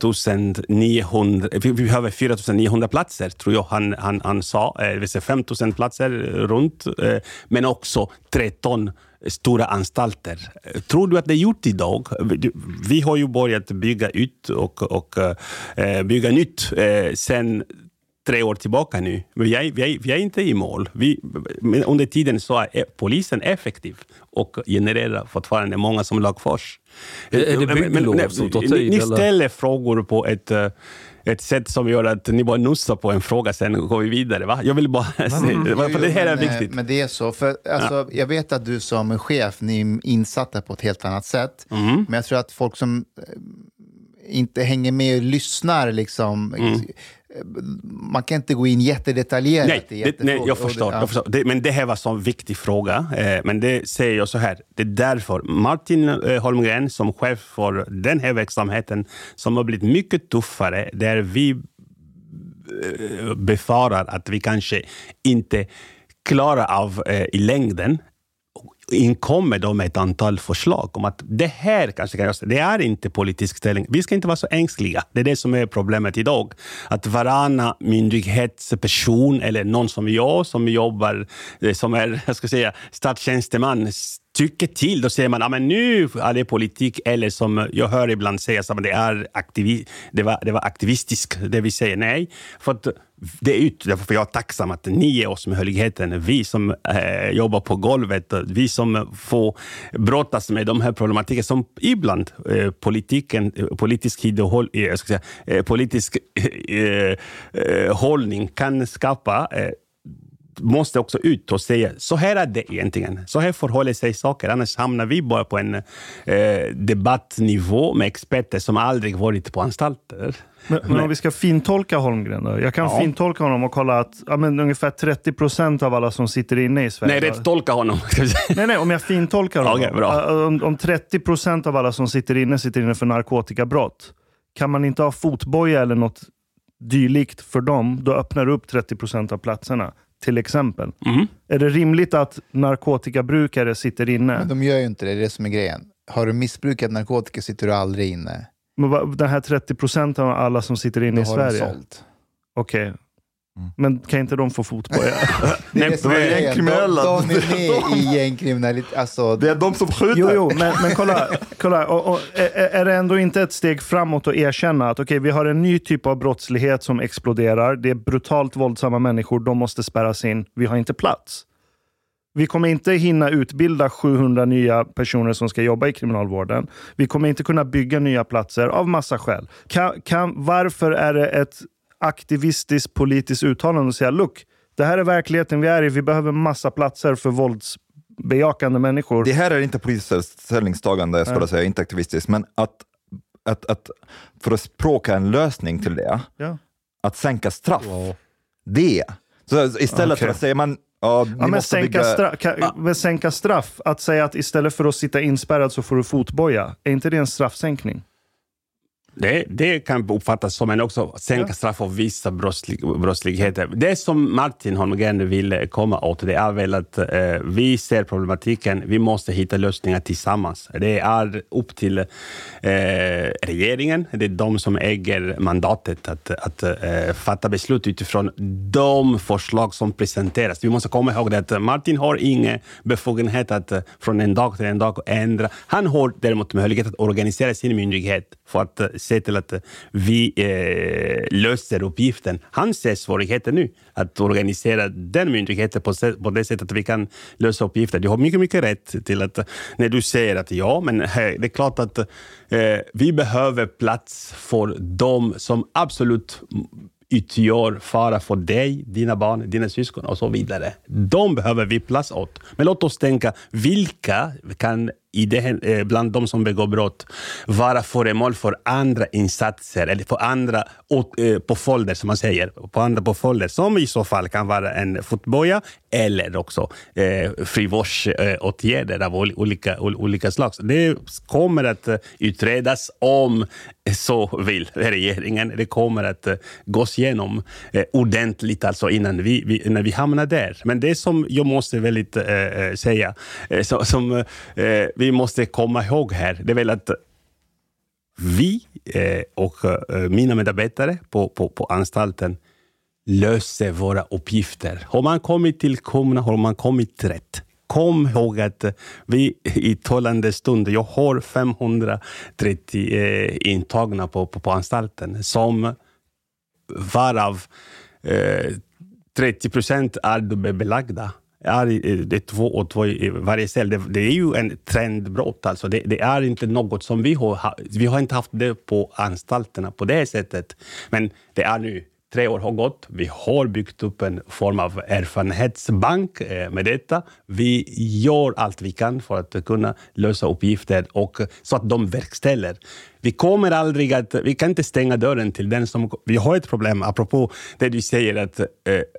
900, vi behöver 4 900 platser, tror jag han, han, han sa. Det vill säga 5 000 platser runt, men också 13 stora anstalter. Tror du att det är gjort idag? Vi- har ju börjat bygga ut och, och bygga nytt sen tre år tillbaka nu. Vi är, vi är, vi är inte i mål. Vi, under tiden så är polisen effektiv och genererar fortfarande många som lagförs. Är- det bygglov som tar ni, tid, Ni ställer frågor på ett, eh, ett sätt som gör att ni bara nussar på en fråga, sen går vi vidare. Va? Jag vill bara säga, för det här är men, viktigt. Men det är så. För, alltså, Jag vet att du som chef, ni är insatta på ett helt annat sätt. Mm. Men jag tror att folk som eh, inte hänger med och lyssnar, liksom, Mm. Man kan inte gå in jättedetaljerat Nej, i det, nej jag förstår. Det- ja. Jag förstår. Det, men det här var en viktig fråga. Eh, men det säger jag så här. Det är därför Martin eh, Holmgren som chef för den här verksamheten som har blivit mycket tuffare, där vi eh, befarar att vi kanske inte klarar av eh, i längden inkommer de med ett antal förslag om att det här kanske kan göras. Det är inte politisk ställning. Vi ska inte vara så ängsliga. Det är det som är problemet idag. Att varannan myndighetsperson eller någon som jag som jobbar eh, som är jag ska säga, statstjänsteman tycker till. Då säger man att nu är det politik. Eller som jag hör ibland sägas att det, är aktivi- det, var, det var aktivistiskt. Det vi säger nej. För att det är ut, därför jag är tacksam att ni ger oss möjligheten. Vi som eh, jobbar på golvet, vi som får brottas med de här problematiken som ibland eh, politiken, eh, politisk, ideol, eh, jag ska säga, eh, politisk eh, eh, eh hållning kan skapa. Eh, Måste också ut och säga så här är det egentligen. Så här förhåller sig saker. Annars hamnar vi bara på en eh, debattnivå med experter som aldrig varit på anstalter. Men, men om vi ska fintolka Holmgren då? Jag kan Ja. fintolka honom och kolla att ja, men ungefär 30 procent av alla som sitter inne i Sverige... Nej, rätt tolka honom. Nej, nej, om jag fintolkar honom. Okej, bra. Om, om 30 procent av alla som sitter inne sitter inne för narkotikabrott, kan man inte ha fotboja eller något dylikt för dem, då öppnar du upp 30 procent av platserna. Till exempel. Mm. Är det rimligt att narkotikabrukare sitter inne? Men de gör ju inte det, det är det som är grejen. Har du missbrukat narkotika sitter du aldrig inne. Men vad- den här 30 procent av alla som sitter inne Då i har de Sverige? sålt. Okej. Men kan inte de få fotboja? Det är de är gängkriminella. De, de är med i gängkriminalitet. Alltså, Det är de som skjuter. Jo, jo, men, men kolla. kolla och, och, är, det ändå inte ett steg framåt att erkänna att okej, vi har en ny typ av brottslighet som exploderar. Det är brutalt våldsamma människor. De måste spärras in. Vi har inte plats. Vi kommer inte hinna utbilda 700 nya personer som ska jobba i kriminalvården. Vi kommer inte kunna bygga nya platser av massa skäl. Kan, kan, varför är det ett aktivistiskt politiskt uttalande att säga look, det här är verkligheten vi är i. Vi behöver massa platser för våldsbejakande människor. Det här är inte politiskt ställningstagande, skulle jag säga, inte aktivistiskt, men att, att, att för att språka en lösning till det, Ja. att sänka straff, det. Så istället Okej. för att säga man, ja, Ja, men, måste sänka bygga... kan, men sänka straff. Att säga att istället för att sitta inspärrad så får du fotboja. Är inte det en straffsänkning? Det, det kan uppfattas som en också sänka Ja. straff av vissa brottslig, brottsligheter. Det som Martin Holmgren vill komma åt, det är väl att eh, vi ser problematiken, vi måste hitta lösningar tillsammans. Det är upp till eh, regeringen, det är de som äger mandatet att, att eh, fatta beslut utifrån de förslag som presenteras. Vi måste komma ihåg det att Martin har ingen befogenhet att eh, från en dag till en dag ändra. Han har däremot möjlighet att organisera sin myndighet för att eh, se till att vi eh, löser uppgiften. Han ser svårigheter nu att organisera den myndigheten på, på det sättet att vi kan lösa uppgiften. Du har mycket, mycket rätt till att när du säger att ja, men hej, det är klart att eh, vi behöver plats för de som absolut utgör fara för dig, dina barn, dina syskon och så vidare. De behöver vi plats åt. Men låt oss tänka, vilka kan i det, eh, bland de som begår brott vara föremål för andra insatser eller för andra eh, påföljder, som man säger. På andra påföljder, som i så fall kan vara en fotboja eller också eh, frivårdsåtgärder av olika, olika slag. Det kommer att eh, utredas om så vill regeringen. Det kommer att gås igenom eh, ordentligt alltså innan vi, vi, när vi hamnar där. Men det som jag måste väldigt eh, säga, eh, som eh, vi vi måste komma ihåg här, det är väl att vi eh, och eh, mina medarbetare på, på, på anstalten löser våra uppgifter. Har man kommit till Kumla har man kommit rätt. Kom ihåg att vi i talande stund, jag har 530 eh, intagna på, på, på anstalten som varav eh, 30 procent är dubbelbelagda. Är, eh, det är två och två i varje cell. Det, det är ju en trendbrott. Alltså. Det, det är inte något som vi har Vi har inte haft det på anstalterna på det sättet. Men det är nu tre år har gått. Vi har byggt upp en form av erfarenhetsbank eh, med detta. Vi gör allt vi kan för att kunna lösa uppgifter och eh, så att de verkställer. Vi kommer aldrig att... Vi kan inte stänga dörren till den som... Vi har ett problem, apropå det du säger, att eh,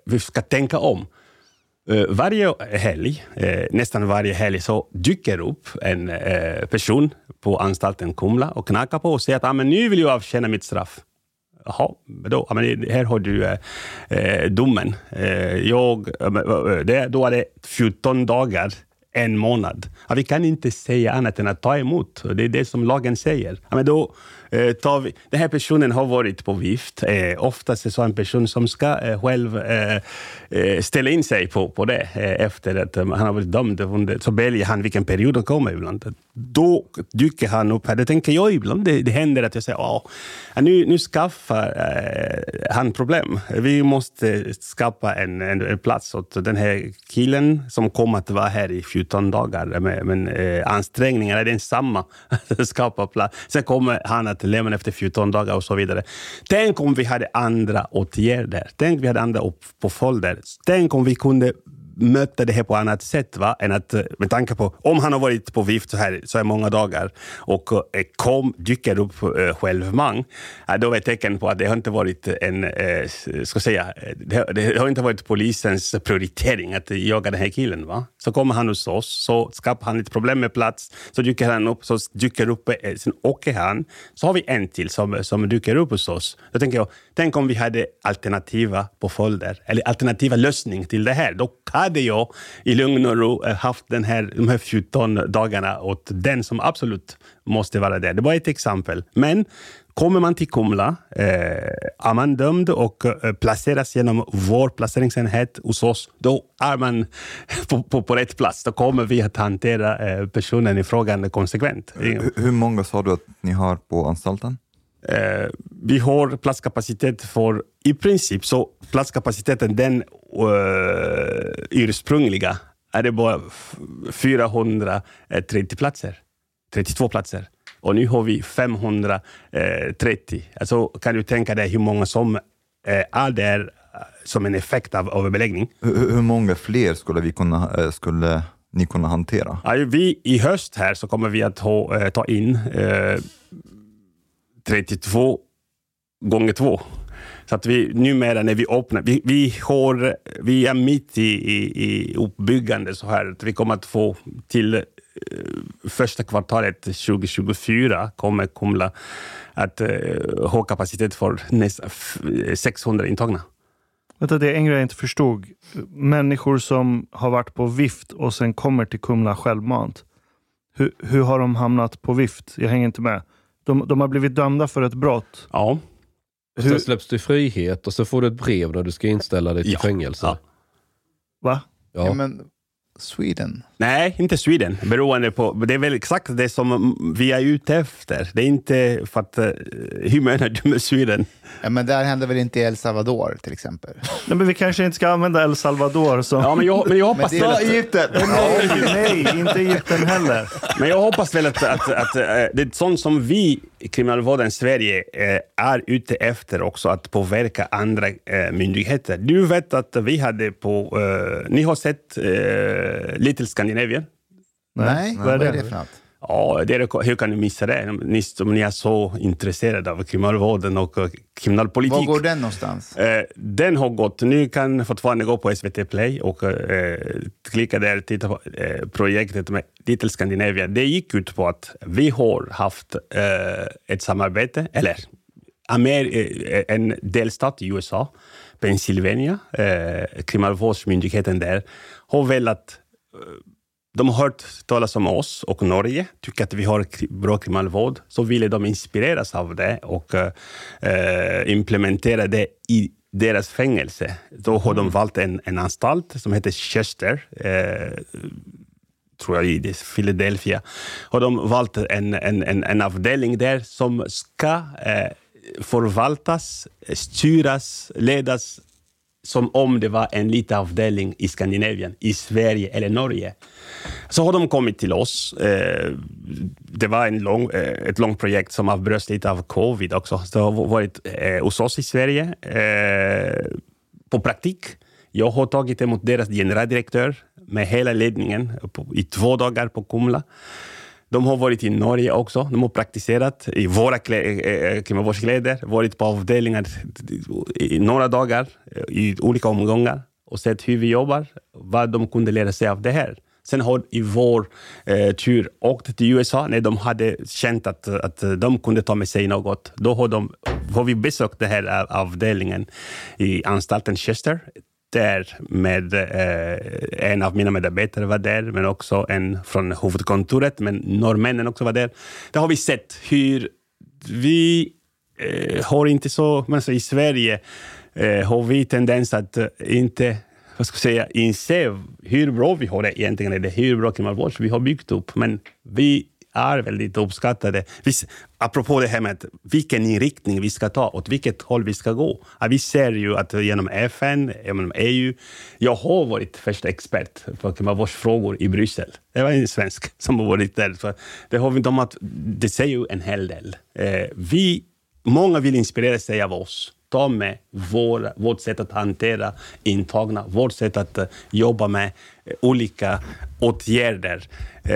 vi ska tänka om. Eh, varje helg, eh, nästan varje helg, så dyker upp en eh, person på anstalten Kumla och knackar på och säger att ah, men nu vill jag avtjäna mitt straff. Jaha, då, men här har du eh, domen. Eh, jag, det, då är det 14 dagar, en månad. Vi kan inte säga annat än att ta emot. Det är det som lagen säger. Men då, Eh, tar vi, den här personen har varit på vift. Eh, oftast är så en person som ska eh, själv eh, eh, ställa in sig på, på det eh, efter att eh, han har varit dömd. Så väljer han vilken period han kommer ibland. Då dyker han upp här. Det tänker jag ibland. Det, det händer att jag säger att nu, nu skaffar eh, han problem. Vi måste skapa en, en, en, plats åt den här killen som kommer att vara här i 14 dagar. Men, men eh, ansträngningarna är densamma. skapa plats. Sen kommer han att lämna efter 14 dagar och så vidare. Tänk om vi hade andra åtgärder. Tänk om vi hade andra påföljder. Tänk om vi kunde möta det här på annat sätt. Va? Än att, eh, med tanke på om han har varit på vift så här, så här många dagar och eh, kom, dyker upp eh, självmang. då är det tecken på att det har inte varit en, eh, ska säga, det, det, har inte varit polisens prioritering att jaga den här killen. Va? Så kommer han hos oss, så skapar han ett problem med plats, så dyker han upp, så dyker upp, eh, sen åker han, så har vi en till som, som dyker upp hos oss. Då tänker jag, tänk om vi hade alternativa påföljder, eller alternativa lösning till det här. Då hade jag i lugn och ro eh, haft den här, de här 14 dagarna åt den som absolut måste vara där. Det var ett exempel. Men kommer man till Kumla, eh, är man dömd och eh, placeras genom vår placeringsenhet hos oss, då är man på, på, på rätt plats. Då kommer vi att hantera eh, personen i frågan konsekvent. Hur, hur många sa du att ni har på anstalten? Eh, vi har platskapacitet för i princip så platskapaciteten, den uh, ursprungliga, är det bara 430 platser. 32 platser. Och nu har vi 530. Alltså, kan du tänka dig hur många som uh, är där uh, som en effekt av överbeläggning? Hur, hur många fler skulle, vi kunna, skulle ni kunna hantera? Ja, vi, I höst här så kommer vi att ha, ta in 32 gånger 2. Så att vi numera när vi öppnar, vi, vi, har, vi är mitt i, i, i uppbyggande så här att vi kommer att få till eh, första kvartalet 2024 kommer Kumla att uh, ha kapacitet för nästan 600 intagna. Vänta, det är en grej jag inte förstod. Människor som har varit på vift och sen kommer till Kumla självmant. Hur, hur har de hamnat på vift? Jag hänger inte med. De, de har blivit dömda för ett brott. Ja. Hur? Sen släpps du i frihet och så får du ett brev där du ska inställa dig till ja. fängelse. Ja. Va? Ja. ja. men Sweden? Nej, inte Sweden. Beroende på, det är väl exakt det som vi är ute efter. Det är inte för att... Eh, hur menar du med Sweden? Ja, men där händer väl inte i El Salvador till exempel? Nej, men vi kanske inte ska använda El Salvador som... Ja, men jag, men jag hoppas... men det är Egypten! nej, nej, inte Egypten heller. Men jag hoppas väl att, att, att, att eh, det är sånt som vi i kriminalvården Sverige eh, är ute efter också, att påverka andra myndigheter. Du vet att vi hade på... Ni har sett Little Scandinavian? Nej, vad är det, för något? Ja, det är, hur kan ni missa det? Ni som ni är så intresserade av kriminalvården och kriminalpolitik. Var går den någonstans? Eh, den har gått. Ni kan fortfarande gå på SVT Play och eh, klicka där och titta på eh, projektet med Little Scandinavia. Det gick ut på att vi har haft eh, ett samarbete, eller Amer eh, en delstat i USA, Pennsylvania, eh, kriminalvårdsmyndigheten där, har velat de har hört talas om oss och Norge, tycker att vi har bra kriminalvård, så ville de inspireras av det och eh, implementera det i deras fängelse. Då har de mm. valt en, en anstalt som heter Chester, eh, tror jag, i Philadelphia. Har de valt en, en, en, en avdelning där som ska eh, förvaltas, styras, ledas som om det var en liten avdelning i Skandinavien, i Sverige eller Norge. Så har de kommit till oss. Eh, det var en lång, eh, ett långt projekt som avbröts lite av covid också. Det har varit eh, hos oss i Sverige på praktik. Jag har tagit emot deras generaldirektör med hela ledningen i två dagar på Kumla. De har varit i Norge också. De har praktiserat i våra kriminalvårdskläder, eh, eh, varit på avdelningar i några dagar i olika omgångar och sett hur vi jobbar, vad de kunde lära sig av det här. Sen har i vår eh, tur åkt till USA när de hade känt att, att de kunde ta med sig något. Då har, de, har vi besökt den här avdelningen i anstalten Chester där med eh, en av mina medarbetare var där, men också en från huvudkontoret, men norrmännen också var där. Där har vi sett hur vi eh, har inte så, men alltså i Sverige eh, har vi tendens att eh, inte vad ska jag säga, inse hur bra vi har det egentligen, eller hur bra kriminalvård vi har byggt upp. Men vi är väldigt uppskattade. Visst, apropå det här med vilken inriktning vi ska ta, åt vilket håll vi ska gå. Vi ser ju att genom FN, genom EU, jag har varit första expert på klimatvårdsfrågor i Bryssel. Det var en svensk som har varit där. Så det, har vi de att, det säger ju en hel del. Eh, vi, många vill inspirera sig av oss ta med vår, vårt sätt att hantera intagna, vårt sätt att uh, jobba med uh, olika åtgärder. Uh,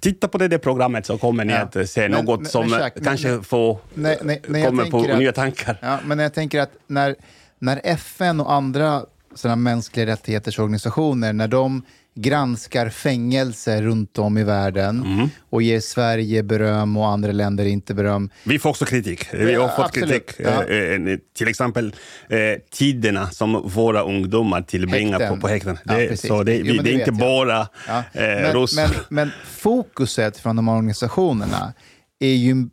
titta på det där programmet så kommer ni ja. att se men, något men, som men, kanske får, nej, nej, nej, kommer på att, nya tankar. Ja, men jag tänker att när, när FN och andra sådana mänskliga rättigheters organisationer, när de granskar fängelser runt om i världen mm. och ger Sverige beröm och andra länder inte beröm. Vi får också kritik. Vi har fått Absolut. kritik. Ja. Eh, eh, till exempel eh, tiderna som våra ungdomar tillbringar på, på häkten. Ja, det, så det, jo, det är inte bara ja. eh, men, men, men fokuset från de organisationerna är ju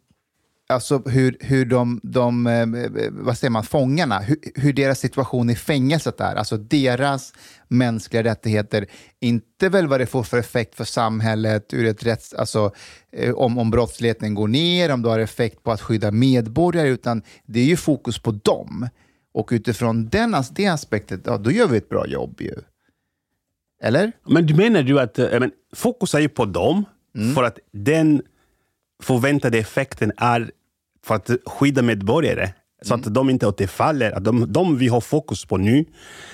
alltså hur, hur de, de eh, vad säger man, fångarna, hur, hur, deras situation i fängelset är, alltså deras mänskliga rättigheter, inte väl vad det får för effekt för samhället, ur ett rätts, alltså, eh, om, om brottsligheten går ner, om det har effekt på att skydda medborgare, utan det är ju fokus på dem. Och utifrån den, det aspektet, ja, då gör vi ett bra jobb ju. Eller? Men du menar du att äh, men, fokus är ju på dem, mm. för att den förväntade effekten är för att skydda medborgare så att mm. de inte återfaller. Att de, de vi har fokus på nu,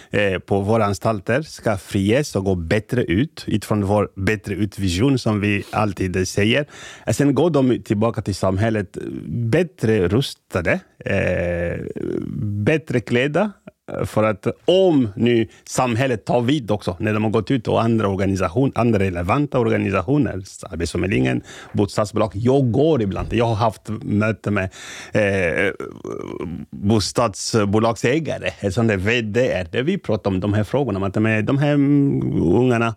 eh, på våra anstalter, ska friges och gå bättre ut utifrån vår bättre ut-vision som vi alltid säger. Sen går de tillbaka till samhället bättre rustade, eh, bättre klädda för att om nu samhället tar vid också, när de har gått ut och andra, organisation, andra relevanta organisationer, Arbetsförmedlingen, bostadsbolag. Jag går ibland. Jag har haft möte med eh, bostadsbolagsägare, som det VD där vi pratar om de här frågorna. Att de, här, de här mm, ungarna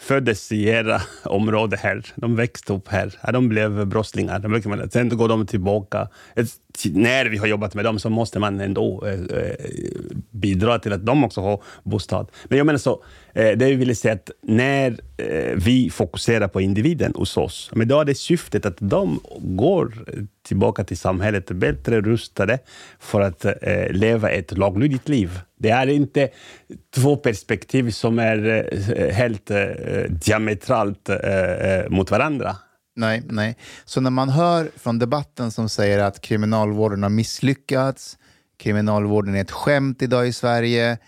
föddes i era område här. De växte upp här. De blev brottslingar. Sen går de tillbaka. När vi har jobbat med dem så måste man ändå eh, eh, bidra till att de också har bostad. Men jag menar så, eh, det vi ville säga att när eh, vi fokuserar på individen hos oss, men då är det syftet att de går tillbaka till samhället bättre rustade för att eh, leva ett laglydigt liv. Det är inte två perspektiv som är eh, helt eh, diametralt eh, mot varandra. Nej, nej. Så när man hör från debatten som säger att kriminalvården har misslyckats, kriminalvården är ett skämt idag i Sverige,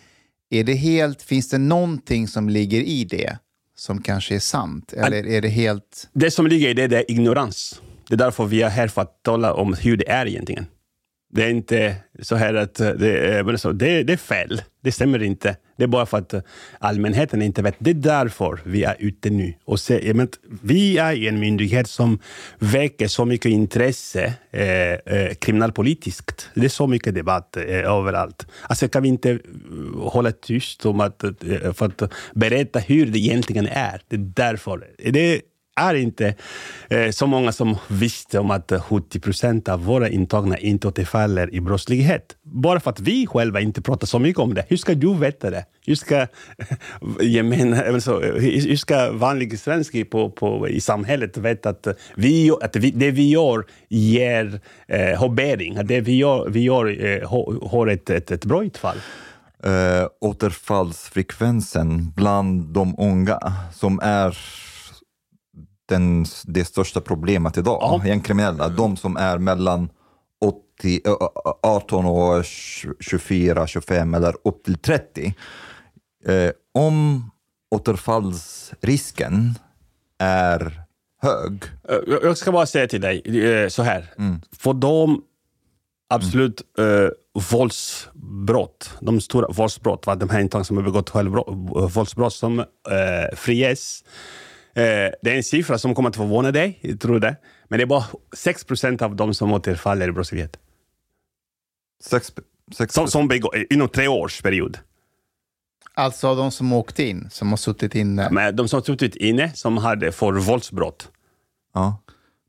är det helt, finns det någonting som ligger i det som kanske är sant? Eller är det helt... Det som ligger i det, det är ignorans. Det är därför vi är här för att tala om hur det är egentligen. Det är inte så här att det är, så, det, det är fel. Det stämmer inte. Det är bara för att allmänheten inte vet. Det är därför vi är ute nu. Och se, men, vi är en myndighet som väcker så mycket intresse eh, eh, kriminalpolitiskt. Det är så mycket debatt eh, överallt. Alltså kan vi inte eh, hålla tyst om att, eh, för att berätta hur det egentligen är. Det är därför. Det är inte eh, så många som visste om att 70 procent av våra intagna inte återfaller i brottslighet. Bara för att vi själva inte pratar så mycket om det. Hur ska du veta det? Hur ska, eh, gemena, eh, alltså, eh, hur ska vanlig svensk på, på, i samhället veta att, vi, att vi, det vi gör ger eh, bäring? Att det vi gör, vi gör eh, har ett, ett, ett bra utfall? Eh, återfallsfrekvensen bland de unga som är den, det största problemet idag, Ja. gängkriminella. De som är mellan 80, ö, ö, 18 och 24, 25 eller upp till 30. Eh, om återfallsrisken är hög, Eh, Jag ska bara säga till dig eh, så här. För de absolut eh, våldsbrott, de stora våldsbrott, va, de här som har begått självbrott, våldsbrott som eh, friges. Eh, det är en siffra som kommer att förvåna dig, jag tror det. Men det är bara 6 procent av dem som återfaller i brottslighet. sex, sex, Som, som begår, inom tre års period. Alltså av de som åkt in, som har suttit inne. Men de som har suttit inne, som hade för våldsbrott. ja.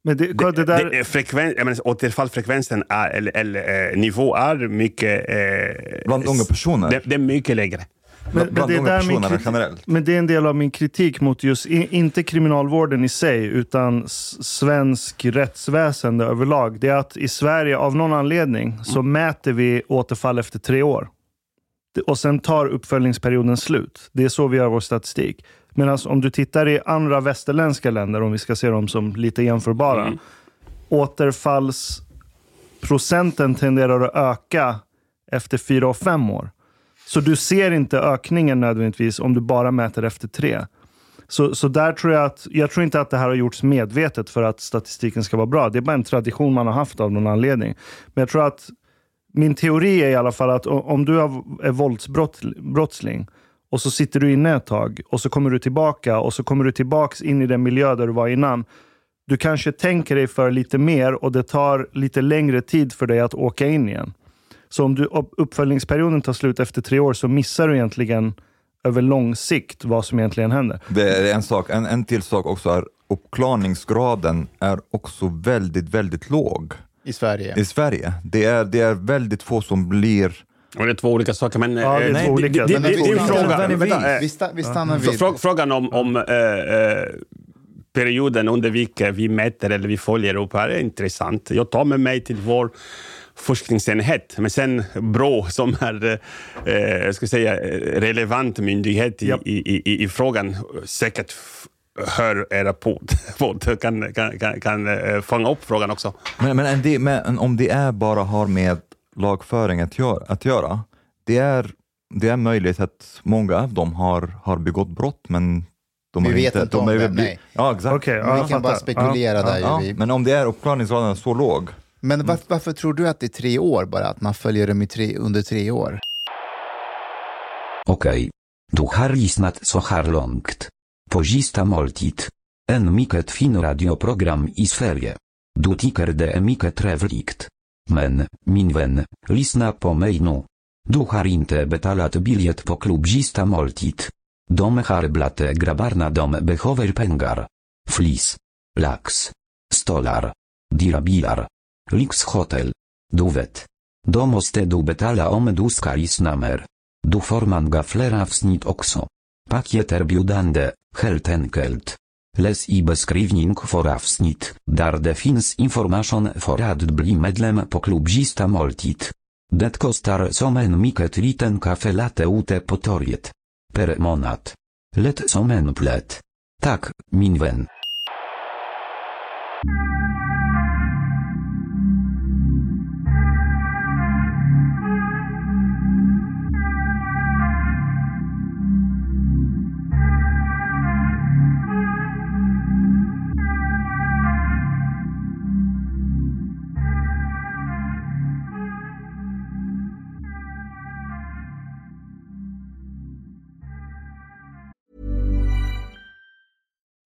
Men det, det, Det, där, det är frekven, menar, återfallsfrekvensen är, eller, eller eh, nivå är mycket... Eh, Bland unga personer? Det, det är mycket lägre. Men, bland det är unga där min personer kritik, generellt. men det är en del av min kritik mot just, inte kriminalvården i sig, utan svensk rättsväsende överlag. Det är att i Sverige, av någon anledning, så mäter vi återfall efter tre år. Och sen tar uppföljningsperioden slut. Det är så vi gör vår statistik. Medan om du tittar i andra västerländska länder, om vi ska se dem som lite jämförbara, återfallsprocenten tenderar att öka efter fyra och fem år. Så du ser inte ökningen nödvändigtvis om du bara mäter efter tre. Så, så där tror jag att, jag tror inte att det här har gjorts medvetet för att statistiken ska vara bra. Det är bara en tradition man har haft av någon anledning. Men jag tror att min teori är i alla fall att om du är våldsbrottsling och så sitter du inne ett tag och så kommer du tillbaka och så kommer du tillbaks in i den miljö där du var innan. Du kanske tänker dig för lite mer och det tar lite längre tid för dig att åka in igen. Så om du, upp- uppföljningsperioden tar slut efter tre år så missar du egentligen över lång sikt vad som egentligen händer. Det är en sak. En, en till sak också är uppklarningsgraden är också väldigt, väldigt låg I Sverige. i Sverige. Det är, det är väldigt få som blir... Och det är två olika saker. Men, Ja, det är eh, två olika. Det, det, Men det, vi det är en stannar- fråga. eh, Vi, vi stannar Frå- vid... frå- Frågan om, om eh, eh, perioden under vilken vi mäter eller vi följer upp här är intressant. Jag tar med mig till vår forskningsenhet, men sen BRÅ som är eh, jag ska säga, relevant myndighet i, Japp. i, i, i frågan säkert hör era podd, podd kan, kan, kan, kan eh, fånga upp frågan också. Men, men, en del- men om det är bara har med lagföring att göra, att göra det, är, det är möjligt att många av dem har, har begått brott, men de Vi vet inte, inte de om är- vem, nej. Ja, exakt. Ja, vi jag kan bara spekulera Ja, där. Ja, ju. Vi. men om det är uppklarningsgraden så låg, Men varför, varför tror du att det är tre år bara? Att man följer dem i tre, under tre år? Okej. Du har lyssnat så här långt. På sista måltid. En mycket fin radioprogram i Sverige. Du tycker det är mycket trevligt. Men, min vän, lyssna på mig nu. Du har inte betalat biljett på klubb sista måltid. De har blate grabbarna de behöver pengar. Flis. Lax. Stolar. Dyra Lix Hotel. Du vet. Då måste du betala om du ska lyssna mer. Du får gaflera fler avsnitt också. biudande, heltenkelt. helt enkelt. Läs i beskrivning för avsnitt, där det finns information för att bli medlem på klubzista måltid. Det kostar som en mycket liten kafe late ute på torget. Per månad. Lätt som en plätt. Tack,